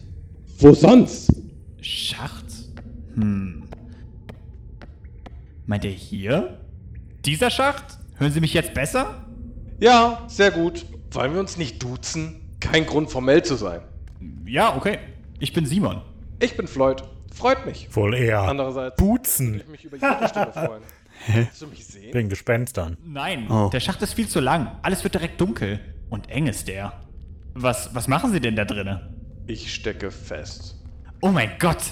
Wo sonst? Schacht? Hm. Meint er hier? Dieser Schacht? Hören Sie mich jetzt besser? Ja, sehr gut. Wollen wir uns nicht duzen? Kein Grund, formell zu sein. Ja, okay. Ich bin Simon. Ich bin Floyd. Freut mich. Wohl eher. Andererseits Buzen. würde ich mich über jede Stimme freuen. Willst du mich sehen? Wegen Gespenstern. Nein, Oh. der Schacht ist viel zu lang. Alles wird direkt dunkel. Und eng ist der. Was, was machen Sie denn da drinnen? Ich stecke fest. Oh mein Gott!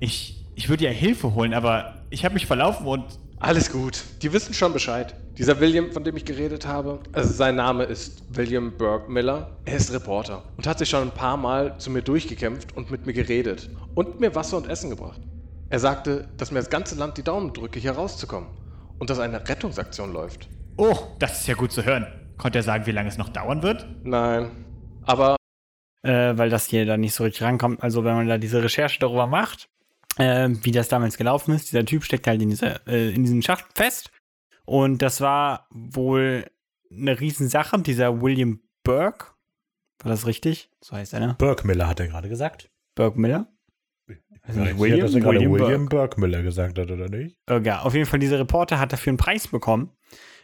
Ich, ich würde ja Hilfe holen, aber ich habe mich verlaufen und. Alles gut. Die wissen schon Bescheid. Dieser William, von dem ich geredet habe, also sein Name ist William Burke Miller. Er ist Reporter und hat sich schon ein paar Mal zu mir durchgekämpft und mit mir geredet und mir Wasser und Essen gebracht. Er sagte, dass mir das ganze Land die Daumen drücke, hier rauszukommen und dass eine Rettungsaktion läuft. Oh, das ist ja gut zu hören. Konnte er sagen, wie lange es noch dauern wird? Nein, aber Äh, weil das hier da nicht so richtig rankommt. Also, wenn man da diese Recherche darüber macht, äh, wie das damals gelaufen ist, dieser Typ steckt halt in, dieser, äh, in diesem Schacht fest. Und das war wohl eine Riesensache. Dieser William Burke, war das richtig? So heißt er, ne? Burke Miller hat er gerade gesagt. Burke Miller? Also nicht Ja, William, dass er gerade William William, Burke. Miller gesagt hat, oder nicht? Ja, auf jeden Fall, dieser Reporter hat dafür einen Preis bekommen,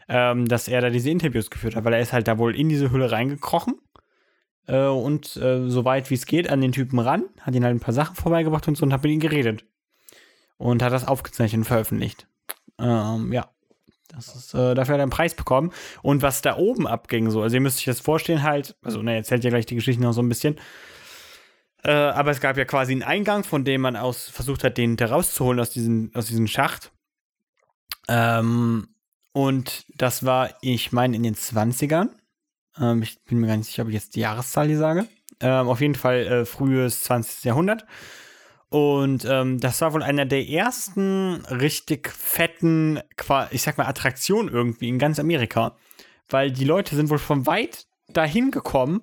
ähm, dass er da diese Interviews geführt hat, weil er ist halt da wohl in diese Hülle reingekrochen äh, und äh, so weit wie es geht an den Typen ran, hat ihn halt ein paar Sachen vorbeigebracht und so und hat mit ihm geredet. Und hat das aufgezeichnet und veröffentlicht. Ähm, ja. Das ist, äh, dafür hat er einen Preis bekommen. Und was da oben abging, so, also ihr müsst euch das vorstellen, halt, also, ne, erzählt ja gleich die Geschichte noch so ein bisschen. Äh, aber es gab ja quasi einen Eingang, von dem man aus versucht hat, den da rauszuholen aus, diesen, aus diesem Schacht. Ähm, und das war, ich meine, in den 20ern. Ähm, ich bin mir gar nicht sicher, ob ich jetzt die Jahreszahl hier sage. Ähm, auf jeden Fall äh, frühes 20. Jahrhundert. Und ähm, das war wohl einer der ersten richtig fetten, ich sag mal, Attraktionen irgendwie in ganz Amerika. Weil die Leute sind wohl von weit dahin gekommen,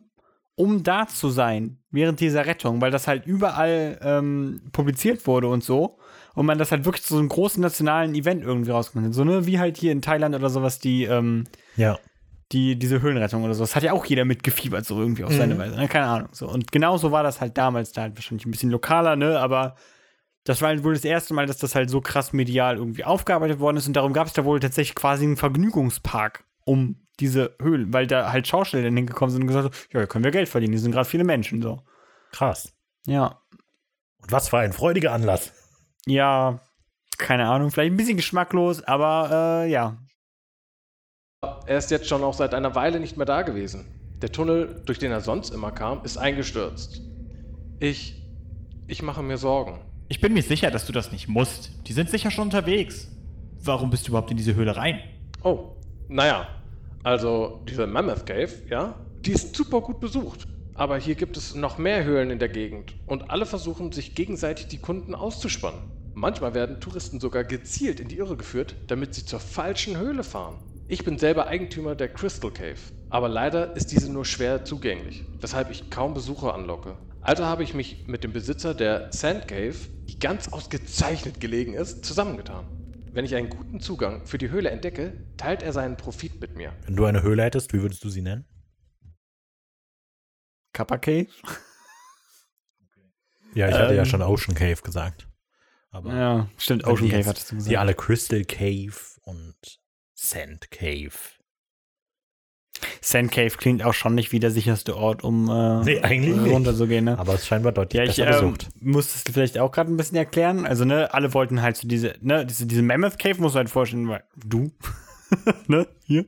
um da zu sein während dieser Rettung, weil das halt überall ähm, publiziert wurde und so. Und man das halt wirklich zu so einem großen nationalen Event irgendwie rausgemacht hat. So, ne, wie halt hier in Thailand oder sowas, die, ähm, Ja. Die, diese Höhlenrettung oder so. Das hat ja auch jeder mitgefiebert, so irgendwie auf seine Mhm. Weise. Ne? Keine Ahnung. So. Und genauso war das halt damals da halt wahrscheinlich ein bisschen lokaler, ne? Aber das war halt wohl das erste Mal, dass das halt so krass medial irgendwie aufgearbeitet worden ist. Und darum gab es da wohl tatsächlich quasi einen Vergnügungspark um diese Höhlen, weil da halt Schausteller dann hingekommen sind und gesagt haben, ja, da können wir Geld verdienen, hier sind gerade viele Menschen so. Krass. Ja. Und was für ein freudiger Anlass. Ja, keine Ahnung, vielleicht ein bisschen geschmacklos, aber äh, ja. Er ist jetzt schon auch seit einer Weile nicht mehr da gewesen. Der Tunnel, durch den er sonst immer kam, ist eingestürzt. Ich. Ich mache mir Sorgen. Ich bin mir sicher, dass du das nicht musst. Die sind sicher schon unterwegs. Warum bist du überhaupt in diese Höhle rein? Oh, naja. Also, diese Mammoth Cave, ja, die ist super gut besucht. Aber hier gibt es noch mehr Höhlen in der Gegend und alle versuchen, sich gegenseitig die Kunden auszuspannen. Manchmal werden Touristen sogar gezielt in die Irre geführt, damit sie zur falschen Höhle fahren. Ich bin selber Eigentümer der Crystal Cave, aber leider ist diese nur schwer zugänglich, weshalb ich kaum Besucher anlocke. Also habe ich mich mit dem Besitzer der Sand Cave, die ganz ausgezeichnet gelegen ist, zusammengetan. Wenn ich einen guten Zugang für die Höhle entdecke, teilt er seinen Profit mit mir. Wenn du eine Höhle hättest, wie würdest du sie nennen? Kappa Cave? Ja, ich hatte ja Ähm. schon Ocean Cave gesagt. Aber Ja, stimmt, Ocean Cave hattest du gesagt. Die alle Crystal Cave und Sand Cave. Sand Cave klingt auch schon nicht wie der sicherste Ort, um äh, Nee, eigentlich nicht. runterzugehen, ne? Aber es scheinbar deutlich Ja, ich besser ähm, besucht. musste es vielleicht auch gerade ein bisschen erklären. Also, ne, alle wollten halt so diese, ne, diese, diese Mammoth Cave, musst du halt vorstellen, weil du, ne, hier.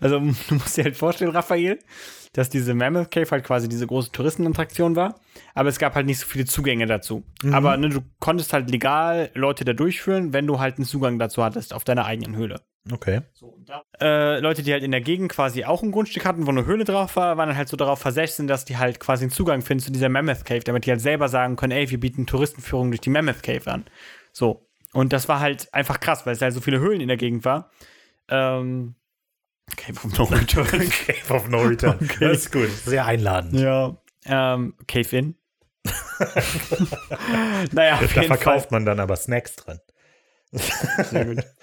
Also, du musst dir halt vorstellen, Raphael, dass diese Mammoth Cave halt quasi diese große Touristenattraktion war. Aber es gab halt nicht so viele Zugänge dazu. Mhm. Aber ne, du konntest halt legal Leute da durchführen, wenn du halt einen Zugang dazu hattest, auf deiner eigenen Höhle. Okay. Äh, Leute, die halt in der Gegend quasi auch ein Grundstück hatten, wo eine Höhle drauf war, waren dann halt so darauf versessen, dass die halt quasi einen Zugang finden zu dieser Mammoth Cave, damit die halt selber sagen können, ey, wir bieten Touristenführung durch die Mammoth Cave an. So. Und das war halt einfach krass, weil es halt so viele Höhlen in der Gegend war. Ähm, Cave of No Return. Cave of No Return. Okay. Das ist gut. Sehr einladend. ja. Ähm, Cave In. naja, da jeden Fall. verkauft man dann aber Snacks drin. Sehr gut.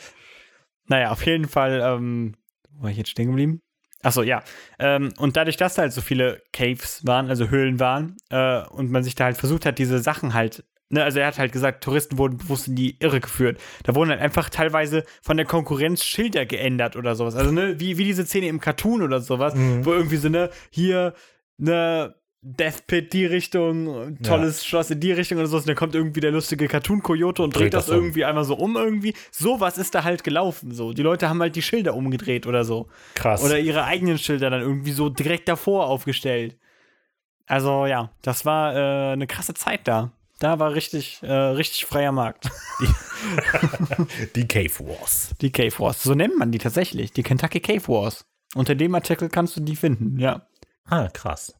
Naja, auf jeden Fall, ähm, wo war ich jetzt stehen geblieben? Achso, ja. Ähm, und dadurch, dass da halt so viele Caves waren, also Höhlen waren, äh, und man sich da halt versucht hat, diese Sachen halt, ne, also er hat halt gesagt, Touristen wurden bewusst in die Irre geführt. Da wurden halt einfach teilweise von der Konkurrenz Schilder geändert oder sowas. Also, ne, wie, wie diese Szene im Cartoon oder sowas, Mhm. wo irgendwie so, ne, hier, ne, Death Pit die Richtung, tolles Schloss in die Richtung oder so. Und dann kommt irgendwie der lustige Cartoon-Kojote und dreht, Dreht das, das um. irgendwie einmal so um irgendwie. Sowas ist da halt gelaufen. So. Die Leute haben halt die Schilder umgedreht oder so. Krass. Oder ihre eigenen Schilder dann irgendwie so direkt davor aufgestellt. Also ja, das war äh, eine krasse Zeit da. Da war richtig, äh, richtig freier Markt. Die Cave Wars. Die Cave Wars. So nennt man die tatsächlich. Die Kentucky Cave Wars. Unter dem Artikel kannst du die finden, ja. Ah, krass.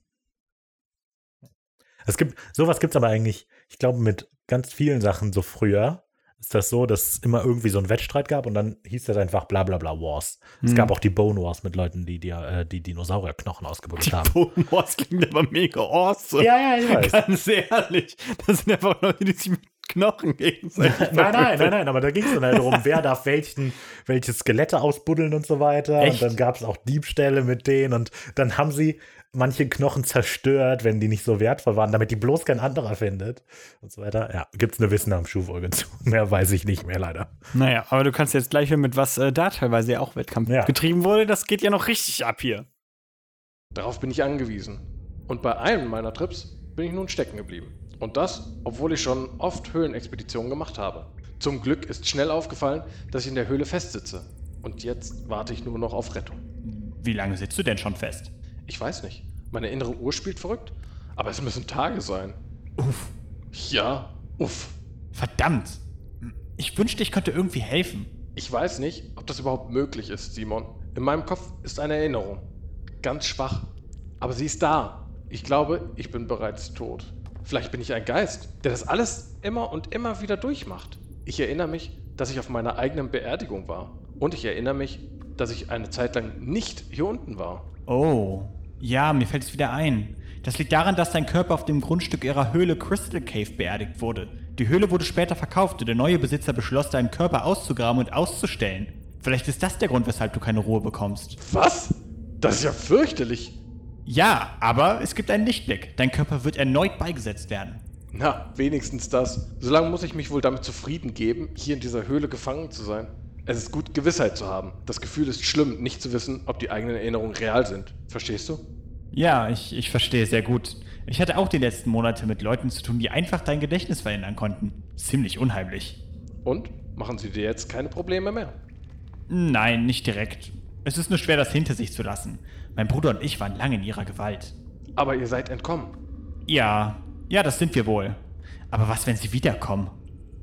Es gibt, sowas gibt es aber eigentlich, ich glaube, mit ganz vielen Sachen so früher ist das so, dass es immer irgendwie so einen Wettstreit gab und dann hieß das einfach bla bla bla Wars. Es Hm. gab auch die Bone Wars mit Leuten, die die, äh, die Dinosaurierknochen ausgebuddelt haben. Bone Wars klingt aber mega awesome. Ja, ja, ich weiß. Ganz ehrlich. Das sind einfach Leute, die sich mit Knochen gegenseitig Nein, nein, nein, nein, aber da ging es dann halt darum, wer darf welchen, welche Skelette ausbuddeln und so weiter. Echt? Und dann gab es auch Diebstähle mit denen und dann haben sie manche Knochen zerstört, wenn die nicht so wertvoll waren, damit die bloß kein anderer findet und so weiter. Ja, gibt es eine Wissen am Schuhfolge zu. Mehr weiß ich nicht mehr leider. Naja, aber du kannst jetzt gleich hören, mit was äh, da teilweise ja auch Wettkampf Ja. getrieben wurde. Das geht ja noch richtig ab hier. Darauf bin ich angewiesen. Und bei einem meiner Trips bin ich nun stecken geblieben. Und das, obwohl ich schon oft Höhlenexpeditionen gemacht habe. Zum Glück ist schnell aufgefallen, dass ich in der Höhle festsitze. Und jetzt warte ich nur noch auf Rettung. Wie lange sitzt du denn schon fest? Ich weiß nicht. Meine innere Uhr spielt verrückt. Aber es müssen Tage sein. Uff. Ja, uff. Verdammt. Ich wünschte, ich könnte irgendwie helfen. Ich weiß nicht, ob das überhaupt möglich ist, Simon. In meinem Kopf ist eine Erinnerung. Ganz schwach. Aber sie ist da. Ich glaube, ich bin bereits tot. Vielleicht bin ich ein Geist, der das alles immer und immer wieder durchmacht. Ich erinnere mich, dass ich auf meiner eigenen Beerdigung war. Und ich erinnere mich, dass ich eine Zeit lang nicht hier unten war. Oh. Ja, mir fällt es wieder ein. Das liegt daran, dass dein Körper auf dem Grundstück ihrer Höhle Crystal Cave beerdigt wurde. Die Höhle wurde später verkauft und der neue Besitzer beschloss, deinen Körper auszugraben und auszustellen. Vielleicht ist das der Grund, weshalb du keine Ruhe bekommst. Was? Das ist ja fürchterlich. Ja, aber es gibt einen Lichtblick. Dein Körper wird erneut beigesetzt werden. Na, wenigstens das. Solange muss ich mich wohl damit zufrieden geben, hier in dieser Höhle gefangen zu sein. Es ist gut, Gewissheit zu haben. Das Gefühl ist schlimm, nicht zu wissen, ob die eigenen Erinnerungen real sind. Verstehst du? Ja, ich, ich verstehe sehr gut. Ich hatte auch die letzten Monate mit Leuten zu tun, die einfach dein Gedächtnis verändern konnten. Ziemlich unheimlich. Und? Machen sie dir jetzt keine Probleme mehr? Nein, nicht direkt. Es ist nur schwer, das hinter sich zu lassen. Mein Bruder und ich waren lange in ihrer Gewalt. Aber ihr seid entkommen. Ja, ja, das sind wir wohl. Aber was, wenn sie wiederkommen?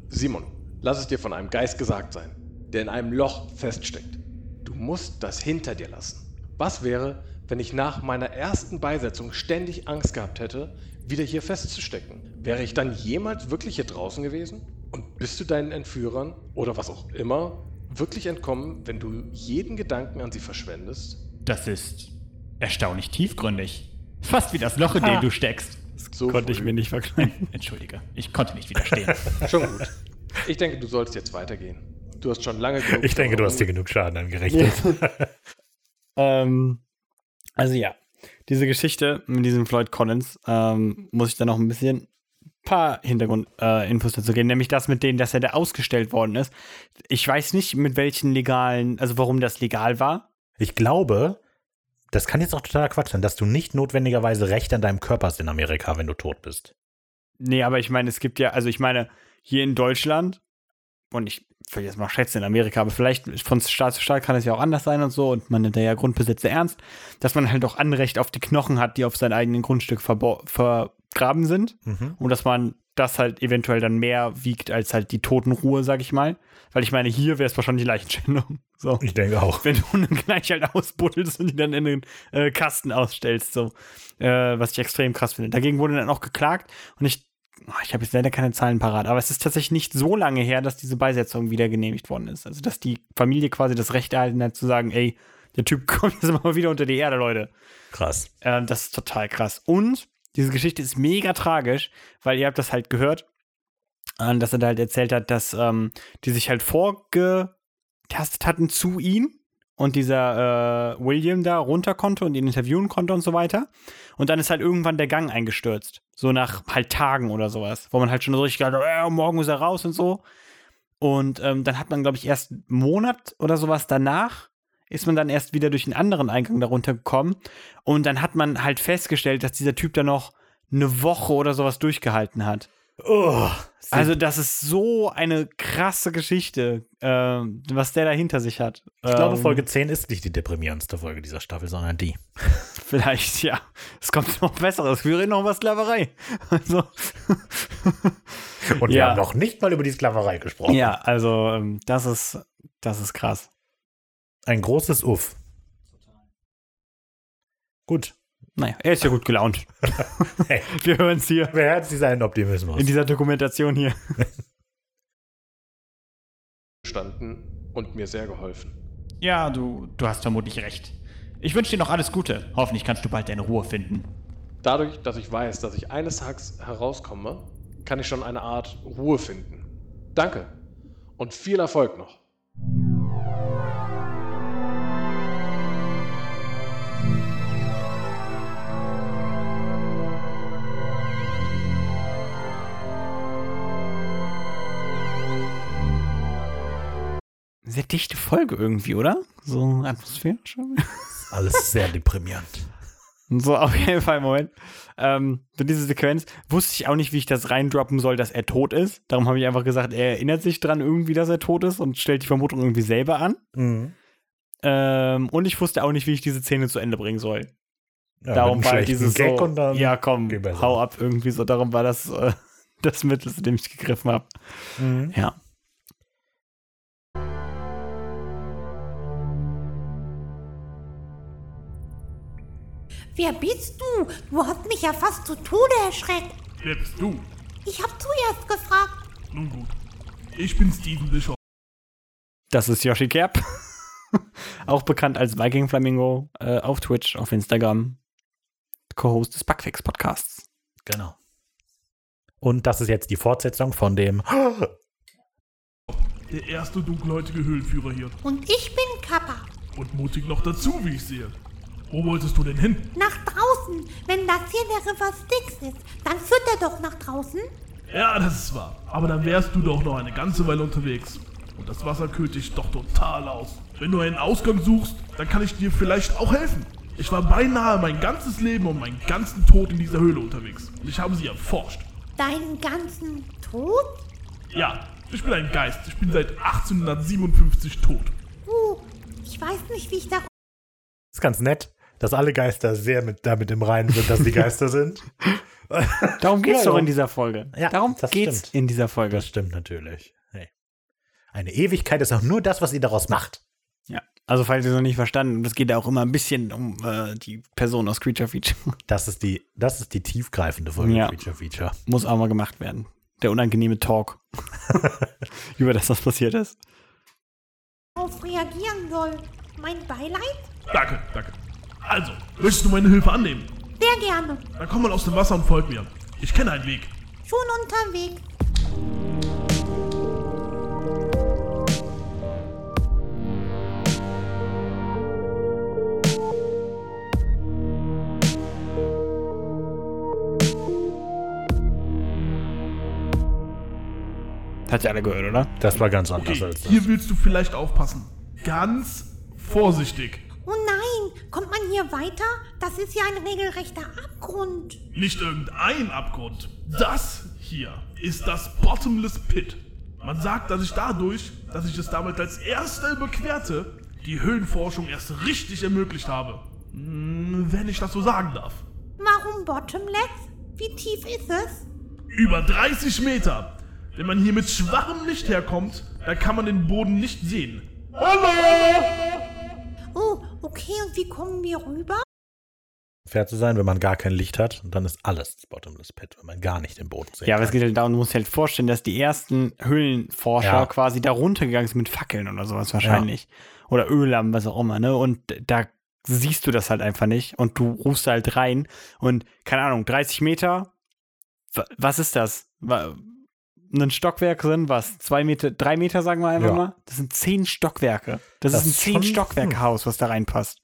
Simon, lass es dir von einem Geist gesagt sein, der in einem Loch feststeckt. Du musst das hinter dir lassen. Was wäre, wenn ich nach meiner ersten Beisetzung ständig Angst gehabt hätte, wieder hier festzustecken? Wäre ich dann jemals wirklich hier draußen gewesen? Und bist du deinen Entführern oder was auch immer wirklich entkommen, wenn du jeden Gedanken an sie verschwendest? Das ist erstaunlich tiefgründig. Fast wie das Loch, in dem du steckst. Das So konnte früh. ich mir nicht verkleiden. Entschuldige, ich konnte nicht widerstehen. Schon gut. Ich denke, du sollst jetzt weitergehen. Du hast schon lange genug. Ich denke, du hast dir genug Schaden angerichtet. Ähm, also ja, diese Geschichte mit diesem Floyd Collins ähm, muss ich dann noch ein bisschen paar Hintergrundinfos äh, dazu geben, nämlich das mit denen, dass er da ausgestellt worden ist. Ich weiß nicht, mit welchen legalen, also warum das legal war. Ich glaube, das kann jetzt auch totaler Quatsch sein, dass du nicht notwendigerweise Recht an deinem Körper hast in Amerika, wenn du tot bist. Nee, aber ich meine, es gibt ja, also ich meine, hier in Deutschland, und ich will jetzt mal schätzen in Amerika, aber vielleicht von Staat zu Staat kann es ja auch anders sein und so, und man nimmt da ja Grundbesitze ernst, dass man halt auch Anrecht auf die Knochen hat, die auf seinem eigenen Grundstück vergraben sind. Mhm. Und dass man das halt eventuell dann mehr wiegt als halt die Totenruhe, sag ich mal. Weil ich meine, hier wäre es wahrscheinlich Leichenschändung. So. Ich denke auch. Wenn du dann gleich halt ausbuddelst und die dann in den äh, Kasten ausstellst, so. Äh, was ich extrem krass finde. Dagegen wurde dann auch geklagt und ich, ich habe jetzt leider keine Zahlen parat, aber es ist tatsächlich nicht so lange her, dass diese Beisetzung wieder genehmigt worden ist. Also, dass die Familie quasi das Recht erhalten hat zu sagen, ey, der Typ kommt jetzt mal wieder unter die Erde, Leute. Krass. Ähm, das ist total krass. Und diese Geschichte ist mega tragisch, weil ihr habt das halt gehört, äh, dass er da halt erzählt hat, dass ähm, die sich halt vorgetastet hatten zu ihm und dieser äh, William da runter konnte und ihn interviewen konnte und so weiter. Und dann ist halt irgendwann der Gang eingestürzt. So nach halt Tagen oder sowas, wo man halt schon so richtig gedacht hat, äh, morgen ist er raus und so. Und ähm, dann hat man, glaube ich, erst einen Monat oder sowas danach ist man dann erst wieder durch einen anderen Eingang darunter gekommen. Und dann hat man halt festgestellt, dass dieser Typ da noch eine Woche oder sowas durchgehalten hat. Oh, also, das ist so eine krasse Geschichte, ähm, was der da hinter sich hat. Ich glaube, Ähm, Folge 10 ist nicht die deprimierendste Folge dieser Staffel, sondern die. Vielleicht, ja. Es kommt noch besseres. Wir reden noch über Sklaverei. Also. Und wir Ja. haben noch nicht mal über die Sklaverei gesprochen. Ja, also, ähm, das ist, das ist krass. Ein großes Uff. Gut. Naja, er ist ja gut gelaunt. Hey, Wir hören es hier wer hat seinen Optimismus? in dieser Dokumentation hier. Standen und mir sehr geholfen. Ja, du, du hast vermutlich recht. Ich wünsche dir noch alles Gute. Hoffentlich kannst du bald deine Ruhe finden. Dadurch, dass ich weiß, dass ich eines Tages herauskomme, kann ich schon eine Art Ruhe finden. Danke und viel Erfolg noch. Sehr dichte Folge irgendwie, oder? So atmosphärisch. Alles sehr deprimierend. So, auf jeden Fall, Moment. Ähm, für diese Sequenz wusste ich auch nicht, wie ich das reindroppen soll, dass er tot ist. Darum habe ich einfach gesagt, er erinnert sich dran irgendwie, dass er tot ist und stellt die Vermutung irgendwie selber an. Mhm. Ähm, und ich wusste auch nicht, wie ich diese Szene zu Ende bringen soll. Ja, darum war dieses Gag so, und dann ja komm, hau ab irgendwie so. Darum war das äh, das Mittel, zu dem ich gegriffen habe. Mhm. Ja. Wer bist du? Du hast mich ja fast zu Tode erschreckt. Wer bist du? Ich hab zuerst gefragt. Nun gut. Ich bin Steven Bischoff. Das ist Yoshi Kerb. auch bekannt als Viking Flamingo äh, auf Twitch, auf Instagram. Co-Host des Bugfix Podcasts. Genau. Und das ist jetzt die Fortsetzung von dem. Der erste dunkelhäutige Höhlenführer hier. Und ich bin Kappa. Und mutig noch dazu, wie ich sehe. Wo wolltest du denn hin? Nach draußen. Wenn das hier der River Styx ist, dann führt er doch nach draußen. Ja, das ist wahr. Aber dann wärst du doch noch eine ganze Weile unterwegs. Und das Wasser kühlt dich doch total aus. Wenn du einen Ausgang suchst, dann kann ich dir vielleicht auch helfen. Ich war beinahe mein ganzes Leben und meinen ganzen Tod in dieser Höhle unterwegs. Und ich habe sie erforscht. Deinen ganzen Tod? Ja, Ich bin ein Geist. Ich bin seit 1857 tot. Uh, ich weiß nicht, wie ich da. Ist ganz nett, dass alle Geister sehr mit, damit im Reinen sind, dass die Geister sind. Darum geht's Ja, doch in dieser Folge. Ja, Darum geht's stimmt. in dieser Folge. Das stimmt natürlich. Hey. Eine Ewigkeit ist auch nur das, was ihr daraus macht. Ja. Also, falls ihr es noch nicht verstanden habt, es geht ja auch immer ein bisschen um äh, die Person aus Creature Feature. Das ist die, das ist die tiefgreifende Folge Ja. Feature Feature. Muss auch mal gemacht werden. Der unangenehme Talk. Über das, was passiert ist. darauf reagieren soll. Mein Beileid? Danke, danke. Also, möchtest du meine Hilfe annehmen? Sehr gerne. Dann komm mal aus dem Wasser und folg mir. Ich kenne einen Weg. Schon unterwegs. Hat ja alle gehört, oder? Das war ganz anders Okay, als das. hier willst du vielleicht aufpassen. Ganz vorsichtig. Kommt man hier weiter? Das ist ja ein regelrechter Abgrund. Nicht irgendein Abgrund. Das hier ist das Bottomless Pit. Man sagt, dass ich dadurch, dass ich es damals als erster überquerte, die Höhlenforschung erst richtig ermöglicht habe. Hm, Wenn ich das so sagen darf. Warum Bottomless? Wie tief ist es? Über 30 Meter. Wenn man hier mit schwachem Licht herkommt, dann kann man den Boden nicht sehen. Oh, okay, und wie kommen wir rüber? Fair zu sein, wenn man gar kein Licht hat, dann ist alles das Bottomless Pit, wenn man gar nicht den Boden sehen Ja, aber es geht halt darum, du musst dir halt vorstellen, dass die ersten Höhlenforscher Ja. quasi da runtergegangen sind mit Fackeln oder sowas wahrscheinlich. Oder Öllampen, was auch immer, ne? Und da siehst du das halt einfach nicht und du rufst halt rein und, keine Ahnung, 30 Meter, wa- was ist das? Ein Stockwerk sind was? Zwei Meter, drei Meter, sagen wir einfach Ja. mal? Das sind zehn Stockwerke. Das, Das ist ein zehn schon- Stockwerke-Haus, was da reinpasst.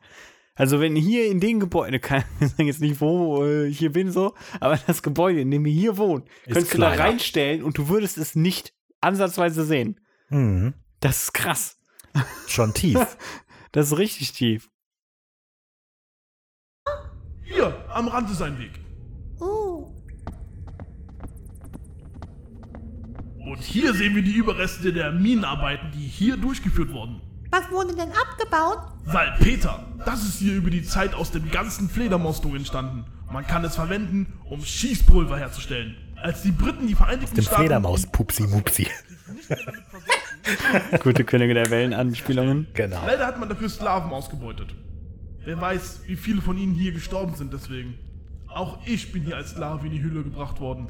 Also wenn hier in den Gebäude, kann ich sagen jetzt nicht, wo äh, ich hier bin so, aber das Gebäude, in dem wir hier wohnen, Ist könntest du da kleiner. reinstellen und du würdest es nicht ansatzweise sehen. Mhm. Das ist krass. Schon tief. Das ist richtig tief. Hier, am Rand ist ein Weg. Oh, Und hier sehen wir die Überreste der Minenarbeiten, die hier durchgeführt wurden. was wurde denn abgebaut? Salpeter, das ist hier über die Zeit aus dem ganzen Fledermausdung entstanden. Man kann es verwenden, um Schießpulver herzustellen. Als die Briten die Vereinigten Dem Staaten... Fledermaus Pupsi Mupsi. Gute Könige der Wellenanspielungen. Genau. Leider hat man dafür Sklaven ausgebeutet. Wer weiß, wie viele von ihnen hier gestorben sind deswegen. Auch ich bin hier als Sklave in die Höhle gebracht worden.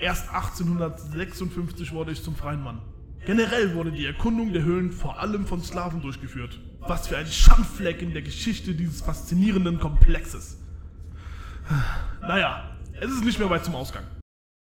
Erst 1856 wurde ich zum freien Mann. Generell wurde die Erkundung der Höhlen vor allem von Sklaven durchgeführt. Was für ein Schandfleck in der Geschichte dieses faszinierenden Komplexes. Naja, es ist nicht mehr weit zum Ausgang.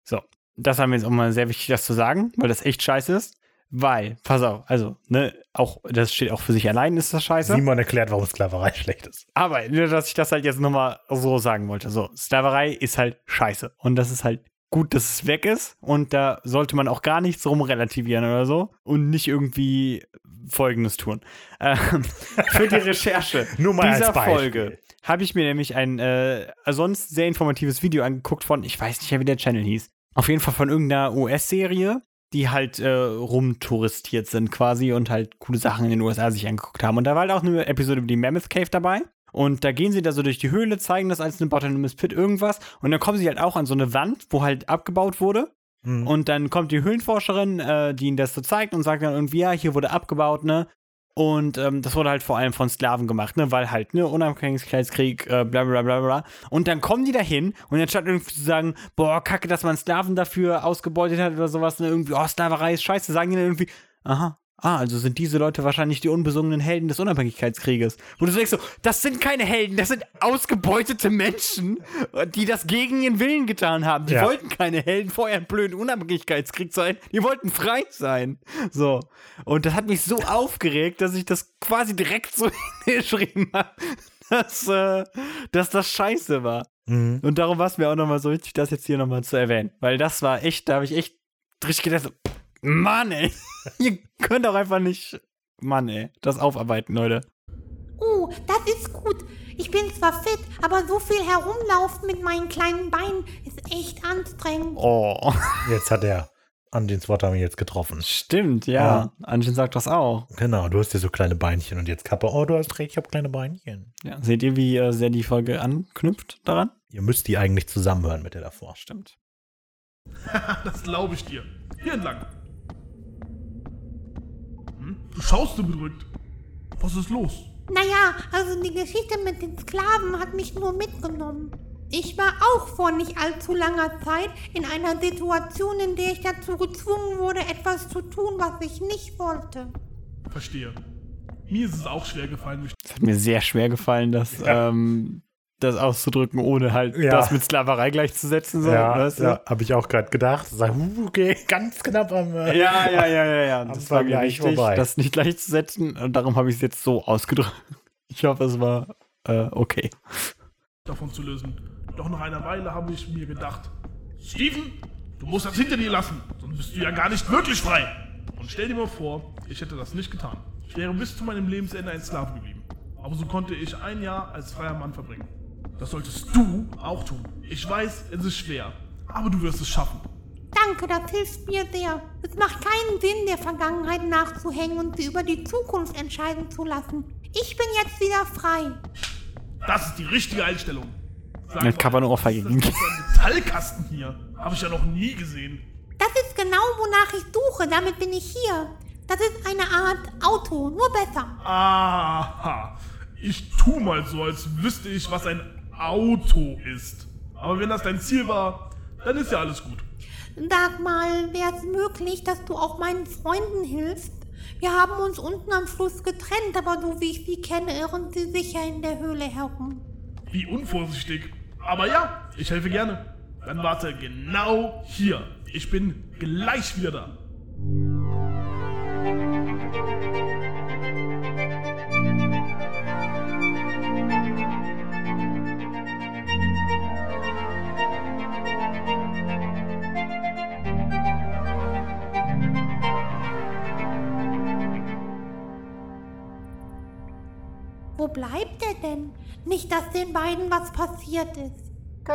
So, das haben wir jetzt auch mal sehr wichtig, das zu sagen, weil das echt scheiße ist. Weil, pass auf, also, ne, auch, das steht auch für sich allein, ist das scheiße. Simon erklärt, warum Sklaverei schlecht ist. Aber nur, dass ich das halt jetzt nochmal so sagen wollte. So, Sklaverei ist halt scheiße. Und das ist halt gut, dass es weg ist. Und da sollte man auch gar nichts rumrelativieren oder so. Und nicht irgendwie Folgendes tun. Ähm, für die Recherche Nur mal dieser. Folge habe ich mir nämlich ein äh, sonst sehr informatives Video angeguckt von, ich weiß nicht mehr, wie der Channel hieß. Auf jeden Fall von irgendeiner US-Serie, die halt äh, rumtouristiert sind quasi und halt coole Sachen in den USA sich angeguckt haben. Und da war halt auch eine Episode über die Mammoth Cave dabei. Und da gehen sie da so durch die Höhle, zeigen das als eine Bottomless Pit irgendwas. Und dann kommen sie halt auch an so eine Wand, wo halt abgebaut wurde. Mhm. Und dann kommt die Höhlenforscherin, äh, die ihnen das so zeigt und sagt dann irgendwie, ja, hier wurde abgebaut, ne? Und ähm, das wurde halt vor allem von Sklaven gemacht, ne? Weil halt, ne, Unabhängigkeitskrieg, äh, bla bla bla bla. Und dann kommen die da hin und anstatt irgendwie zu sagen, boah, kacke, dass man Sklaven dafür ausgebeutet hat oder sowas, ne, irgendwie, oh, Sklaverei ist scheiße, sagen die dann irgendwie, aha, ah, also sind diese Leute wahrscheinlich die unbesungenen Helden des Unabhängigkeitskrieges. Wo du denkst so, das sind keine Helden, das sind ausgebeutete Menschen, die das gegen ihren Willen getan haben. Die Ja. wollten keine Helden vor ihrem blöden Unabhängigkeitskrieg sein, die wollten frei sein. So. Und das hat mich so aufgeregt, dass ich das quasi direkt so hingeschrieben habe, dass, äh, dass das scheiße war. Mhm. Und darum war es mir auch nochmal so wichtig, das jetzt hier nochmal zu erwähnen. Weil das war echt, da habe ich echt richtig gedacht, so, Mann, ey, ihr könnt auch einfach nicht, Mann, ey, das aufarbeiten, Leute. Oh, das ist gut. Ich bin zwar fit, aber so viel herumlaufen mit meinen kleinen Beinen ist echt anstrengend. Oh. Jetzt hat er An Wort haben wir jetzt getroffen. Stimmt, ja. Anjin sagt das auch. Genau, du hast ja so kleine Beinchen und jetzt Kappe, oh, du hast recht, ich habe kleine Beinchen. Ja. Seht ihr, wie äh, sehr die Folge anknüpft daran? Ihr müsst die eigentlich zusammenhören mit der davor. Stimmt. das glaube ich dir. Hier entlang. Hm? Du schaust so bedrückt. Was ist los? Naja, also die Geschichte mit den Sklaven hat mich nur mitgenommen. Ich war auch vor nicht allzu langer Zeit in einer Situation, in der ich dazu gezwungen wurde, etwas zu tun, was ich nicht wollte. Verstehe. Mir ist es auch schwer gefallen. Es hat mir sehr schwer gefallen, das, ja. ähm, das auszudrücken, ohne halt Ja. das mit Sklaverei gleichzusetzen. So, ja, weißt du? ja habe ich auch gerade gedacht. Sag, uh, okay, ganz knapp am. äh, Ja, ja, ja, ja, ja. Das war mir wichtig, vorbei. das nicht gleichzusetzen. Und darum habe ich es jetzt so ausgedrückt. Ich hoffe, es war äh, okay. davon zu lösen. Doch nach einer Weile habe ich mir gedacht, Steven, du musst das hinter dir lassen, sonst bist du ja gar nicht wirklich frei. Und stell dir mal vor, ich hätte das nicht getan. Ich wäre bis zu meinem Lebensende ein Sklave geblieben. Aber so konnte ich ein Jahr als freier Mann verbringen. Das solltest du auch tun. Ich weiß, es ist schwer, aber du wirst es schaffen. Danke, das hilft mir sehr. Es macht keinen Sinn, der Vergangenheit nachzuhängen und sie über die Zukunft entscheiden zu lassen. Ich bin jetzt wieder frei. Das ist die richtige Einstellung. Sag Jetzt kann man nur was Ohrfeige ist geben. das für ein Metallkasten hier? Habe ich ja noch nie gesehen. Das ist genau, wonach ich suche. Damit bin ich hier. Das ist eine Art Auto, nur besser. Aha. Ich tu mal so, als wüsste ich, was ein Auto ist. Aber wenn das dein Ziel war, dann ist ja alles gut. Sag mal, wäre es möglich, dass du auch meinen Freunden hilfst? Wir haben uns unten am Fluss getrennt, aber so wie ich sie kenne, irren sie sicher in der Höhle herum. Wie unvorsichtig. Aber ja, ich helfe gerne. Dann warte genau hier. Ich bin gleich wieder da. Wo bleibt er denn? Nicht, dass den beiden was passiert ist. Ja,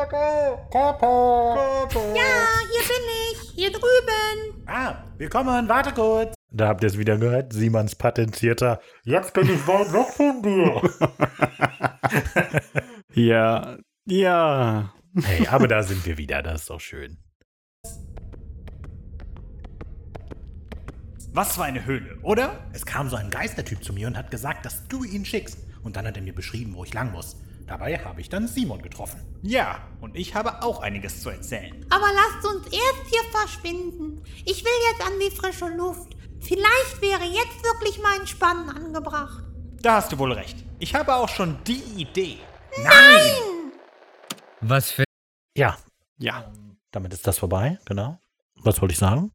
hier bin ich. Hier drüben. Ah, wir kommen, warte kurz. Da habt ihr es wieder gehört, Simons patentierter. Jetzt bin ich weit weg von dir. Ja, ja. hey, aber da sind wir wieder, das ist doch schön. Was für eine Höhle, oder? Es kam so ein Geistertyp zu mir und hat gesagt, dass du ihn schickst. Und dann hat er mir beschrieben, wo ich lang muss. Dabei habe ich dann Simon getroffen. Ja, und ich habe auch einiges zu erzählen. Aber lasst uns erst hier verschwinden. Ich will jetzt an die frische Luft. Vielleicht wäre jetzt wirklich mal Entspannen angebracht. Da hast du wohl recht. Ich habe auch schon die Idee. Nein! Was für. Ja, Ja. damit ist das vorbei, genau. Was wollte ich sagen?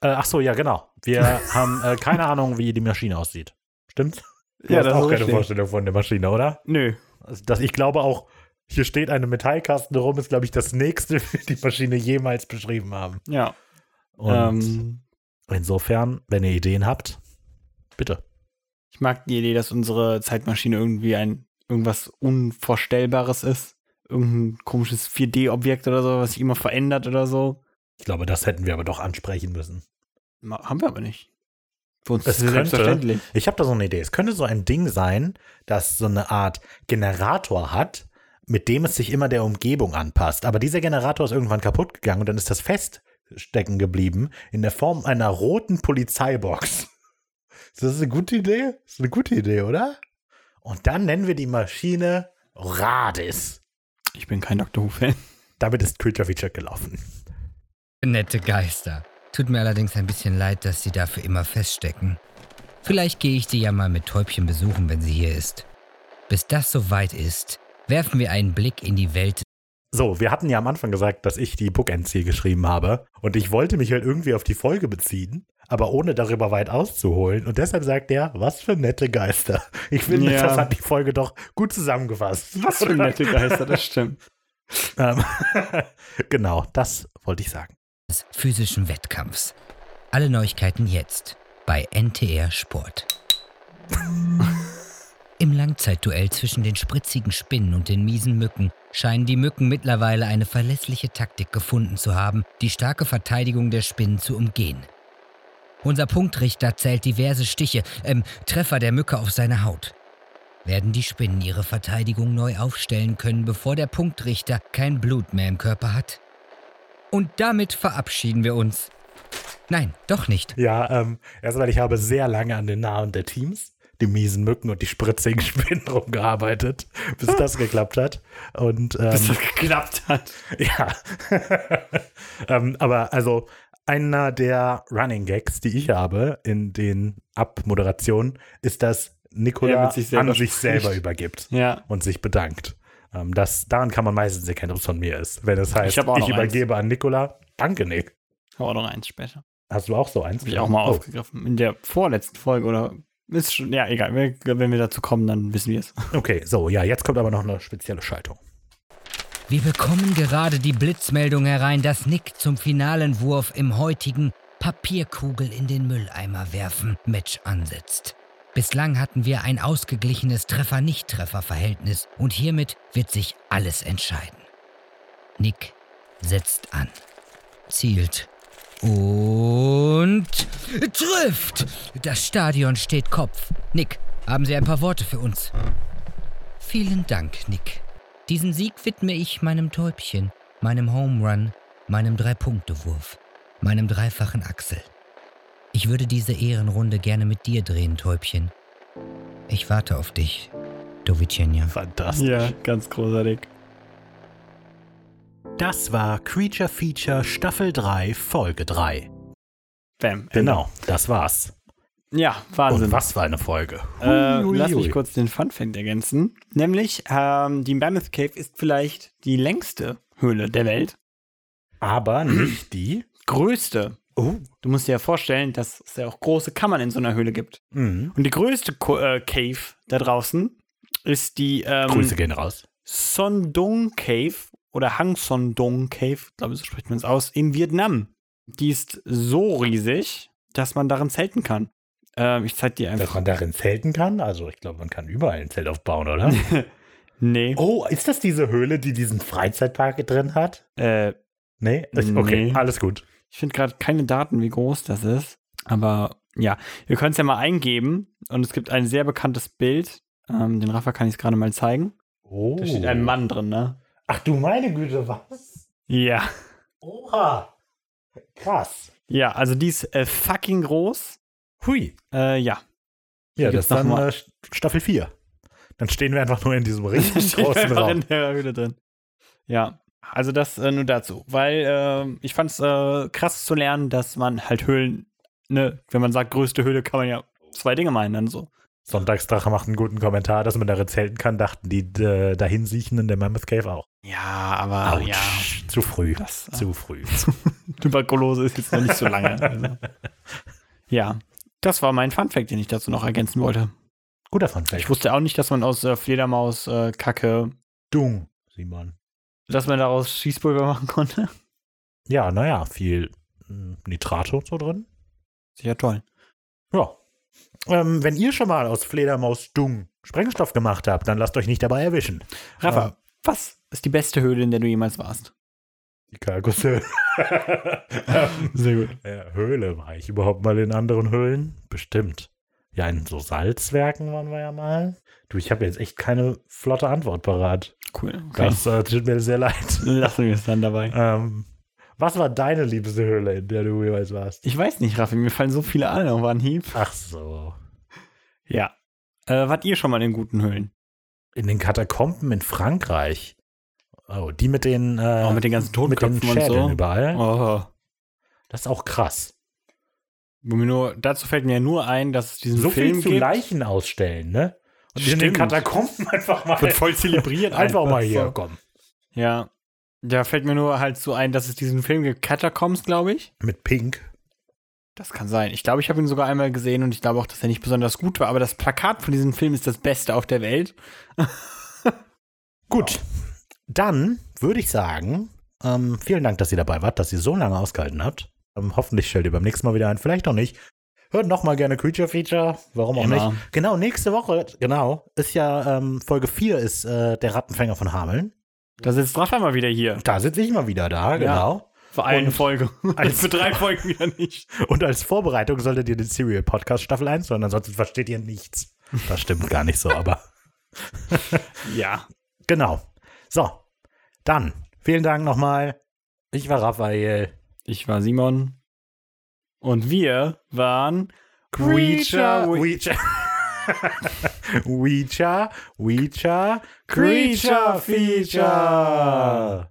Äh, ach so, ja, genau. Wir haben äh, keine Ahnung, wie die Maschine aussieht. Stimmt? Du Ja, hast das auch ist keine richtig. Vorstellung von der Maschine, oder? Nö. Also das, ich glaube auch, hier steht eine Metallkasten rum, ist, glaube ich, das nächste, wie die Maschine jemals beschrieben haben. Ja. Und Ähm, insofern, wenn ihr Ideen habt, bitte. ich mag die Idee, dass unsere Zeitmaschine irgendwie ein irgendwas Unvorstellbares ist. Irgendein komisches 4D-Objekt oder so, was sich immer verändert oder so. Ich glaube, das hätten wir aber doch ansprechen müssen. Haben wir aber nicht. Für uns Es ist selbstverständlich. Ich habe da so eine Idee. Es könnte so ein Ding sein, das so eine Art Generator hat, mit dem es sich immer der Umgebung anpasst. Aber dieser Generator ist irgendwann kaputt gegangen und dann ist das feststecken geblieben in der Form einer roten Polizeibox. Ist das eine gute Idee? ist eine gute Idee, oder? Und dann nennen wir die Maschine Radis. Ich bin kein Dr. Who-Fan. Damit ist Creature Feature gelaufen. Nette Geister. Tut mir allerdings ein bisschen leid, dass sie dafür immer feststecken. Vielleicht gehe ich sie ja mal mit Täubchen besuchen, wenn sie hier ist. Bis das soweit ist, werfen wir einen Blick in die Welt. So, wir hatten ja am Anfang gesagt, dass ich die Bookends hier geschrieben habe. Und ich wollte mich halt irgendwie auf die Folge beziehen, aber ohne darüber weit auszuholen. Und deshalb sagt er, was für nette Geister. Ich finde, Ja. das hat die Folge doch gut zusammengefasst. Was für nette Geister, das stimmt. Ähm, genau, das wollte ich sagen. Des physischen Wettkampfs. Alle Neuigkeiten jetzt bei NTR Sport. Im Lang Langzeitduell zwischen den spritzigen Spinnen und den miesen Mücken scheinen die Mücken mittlerweile eine verlässliche Taktik gefunden zu haben, die starke Verteidigung der Spinnen zu umgehen. Unser Punktrichter zählt diverse Stiche, ähm, Treffer der Mücke auf seine Haut. Werden die Spinnen ihre Verteidigung neu aufstellen können, bevor der Punktrichter kein Blut mehr im Körper hat? Und damit verabschieden wir uns. Nein, doch nicht. Ja, ähm, erstmal, ich habe sehr lange an den Namen der Teams, die miesen Mücken und die spritzigen Spinnen rumgearbeitet, bis das geklappt hat. Und, ähm, Bis das geklappt hat. Ja. ähm, aber also einer der Running Gags, die ich habe in den Abmoderationen, ist, dass Nikola mit sich selber an sich spricht. selber übergibt Ja. und sich bedankt. Ähm, das, daran kann man meistens erkennen, ob es von mir ist. Wenn es heißt, Ich ich, hab auch übergebe an Nikola, danke Nick. Aber noch eins später. Hast du auch so eins? Habe ich auch mal Oh. aufgegriffen. In der vorletzten Folge oder ist schon, ja, egal. Wenn wenn wir dazu kommen, dann wissen wir es. Okay, so, ja, jetzt kommt aber noch eine spezielle Schaltung. Wir bekommen gerade die Blitzmeldung herein, dass Nick zum finalen Wurf im heutigen Papierkugel in den Mülleimer werfen Match ansetzt. Bislang hatten wir ein ausgeglichenes Treffer-Nicht-Treffer-Verhältnis und hiermit wird sich alles entscheiden. Nick setzt an, zielt und trifft. Das Stadion steht Kopf. Nick, haben Sie ein paar Worte für uns? Vielen Dank, Nick. Diesen Sieg widme ich meinem Täubchen, meinem Home Run, meinem Drei-Punkte-Wurf, meinem dreifachen Achsel. Ich würde diese Ehrenrunde gerne mit dir drehen, Täubchen. Ich warte auf dich, Dovicenia. Fantastisch. Ja, ganz großartig. Das war Creature Feature Staffel 3, Folge 3. Bam. Genau, das war's. Ja, Wahnsinn. Und was für eine Folge. Äh, lass mich kurz den Fun Fact ergänzen. Nämlich, ähm, die Mammoth Cave ist vielleicht die längste Höhle der Welt. Aber nicht die größte. Oh. Du musst dir ja vorstellen, dass es ja auch große Kammern in so einer Höhle gibt. Mhm. Und die größte Ko äh, Cave da draußen ist die ähm, Grüße gehen raus. Sondong Cave oder Hang Sondong Cave, glaube so spricht man es aus, in Vietnam. Die ist so riesig, dass man darin zelten kann. Ähm, ich zeig dir Dass einfach. man darin zelten kann? Also ich glaube, man kann überall ein Zelt aufbauen, oder? nee. Oh, ist das diese Höhle, die diesen Freizeitpark drin hat? Äh, Nee? Ich- Okay, Nee. alles gut. Ich finde gerade keine Daten, wie groß das ist. Aber ja, wir können es ja mal eingeben. Und es gibt ein sehr bekanntes Bild. Ähm, den Rafa kann ich es gerade mal zeigen. Oh. Da steht ein Mann drin, ne? Ach du meine Güte, was? Ja. Oha. Krass. Ja, also die ist äh, fucking groß. Hui. Äh, ja. Ja, das ist dann mal- äh, Staffel 4. Dann stehen wir einfach nur in diesem steht großen Raum. in der Höhle drin. Ja, also das äh, nur dazu. Weil äh, ich fand es äh, krass zu lernen, dass man halt Höhlen, ne, wenn man sagt größte Höhle, kann man ja zwei Dinge meinen dann so. Sonntagsdrache macht einen guten Kommentar, dass man darin zelten kann, dachten die äh, Dahinsiechenden der Mammoth Cave auch. Ja, aber Autsch, ja, zu früh. Das, äh, zu früh. Tuberkulose ist jetzt noch nicht so lange. Also. Ja, das war mein Funfact, den ich dazu noch ergänzen wollte. Guter Funfact. Ich wusste auch nicht, dass man aus äh, Fledermaus äh, Kacke, Dung, Simon. Dass man daraus Schießpulver machen konnte. Ja, naja, viel mm, Nitrato so drin. Sehr toll. Ja. Ähm, wenn ihr schon mal aus Fledermaus Dung Sprengstoff gemacht habt, dann lasst euch nicht dabei erwischen. Rafa, Ähm, was ist die beste Höhle, in der du jemals warst? Die Kargusse. Ähm, Sehr gut. Ja, Höhle, war ich überhaupt mal in anderen Höhlen? Bestimmt. Ja, in so Salzwerken waren wir ja mal. Du, ich habe jetzt echt keine flotte Antwort parat. Cool. Okay. Das äh, tut mir sehr leid. Lassen wir es dann dabei. Ähm, was war deine liebste Höhle, in der du jeweils warst? Ich weiß nicht, Raffi, mir fallen so viele an auf Anhieb. Ach so. Ja. Äh, wart ihr schon mal in guten Höhlen? In den Katakomben in Frankreich. Oh, die mit den, äh, Auch mit den ganzen mit den Totenköpfen und so? überall. Oh. Das ist auch krass. Nur, dazu fällt mir nur ein, dass es diesen So Film viel zu gibt. Leichen ausstellen, ne? In den Stimmt. Katakomben einfach mal. Wird voll zelebriert einfach mal einfach hier, so. komm. Ja. Da fällt mir nur halt so ein, dass es diesen Film gibt, Catacombs, glaube ich. Mit Pink. Das kann sein. Ich glaube, ich habe ihn sogar einmal gesehen und ich glaube auch, dass er nicht besonders gut war. Aber das Plakat von diesem Film ist das Beste auf der Welt. Gut. Dann würde ich sagen, ähm, vielen Dank, dass ihr dabei wart, dass ihr so lange ausgehalten habt. Ähm, hoffentlich stellt ihr beim nächsten Mal wieder ein, vielleicht auch nicht. Hört noch mal gerne Creature Feature. Warum auch Immer. nicht? Genau, nächste Woche, genau, ist ja ähm, Folge 4 ist äh, der Rattenfänger von Hameln. Da sitzt Rafa mal wieder hier. Da sitze ich mal wieder da, genau. Für eine Und Folge. als- Für drei Folgen wieder nicht. Und als Vorbereitung solltet ihr den Serial Podcast Staffel 1 hören, ansonsten versteht ihr nichts. Das stimmt gar nicht so, aber Ja. genau. So, dann vielen Dank nochmal. Ich war Raphael. Ich war Simon. Und wir waren Creature. Creature. Creature. Creature. Creature Feature.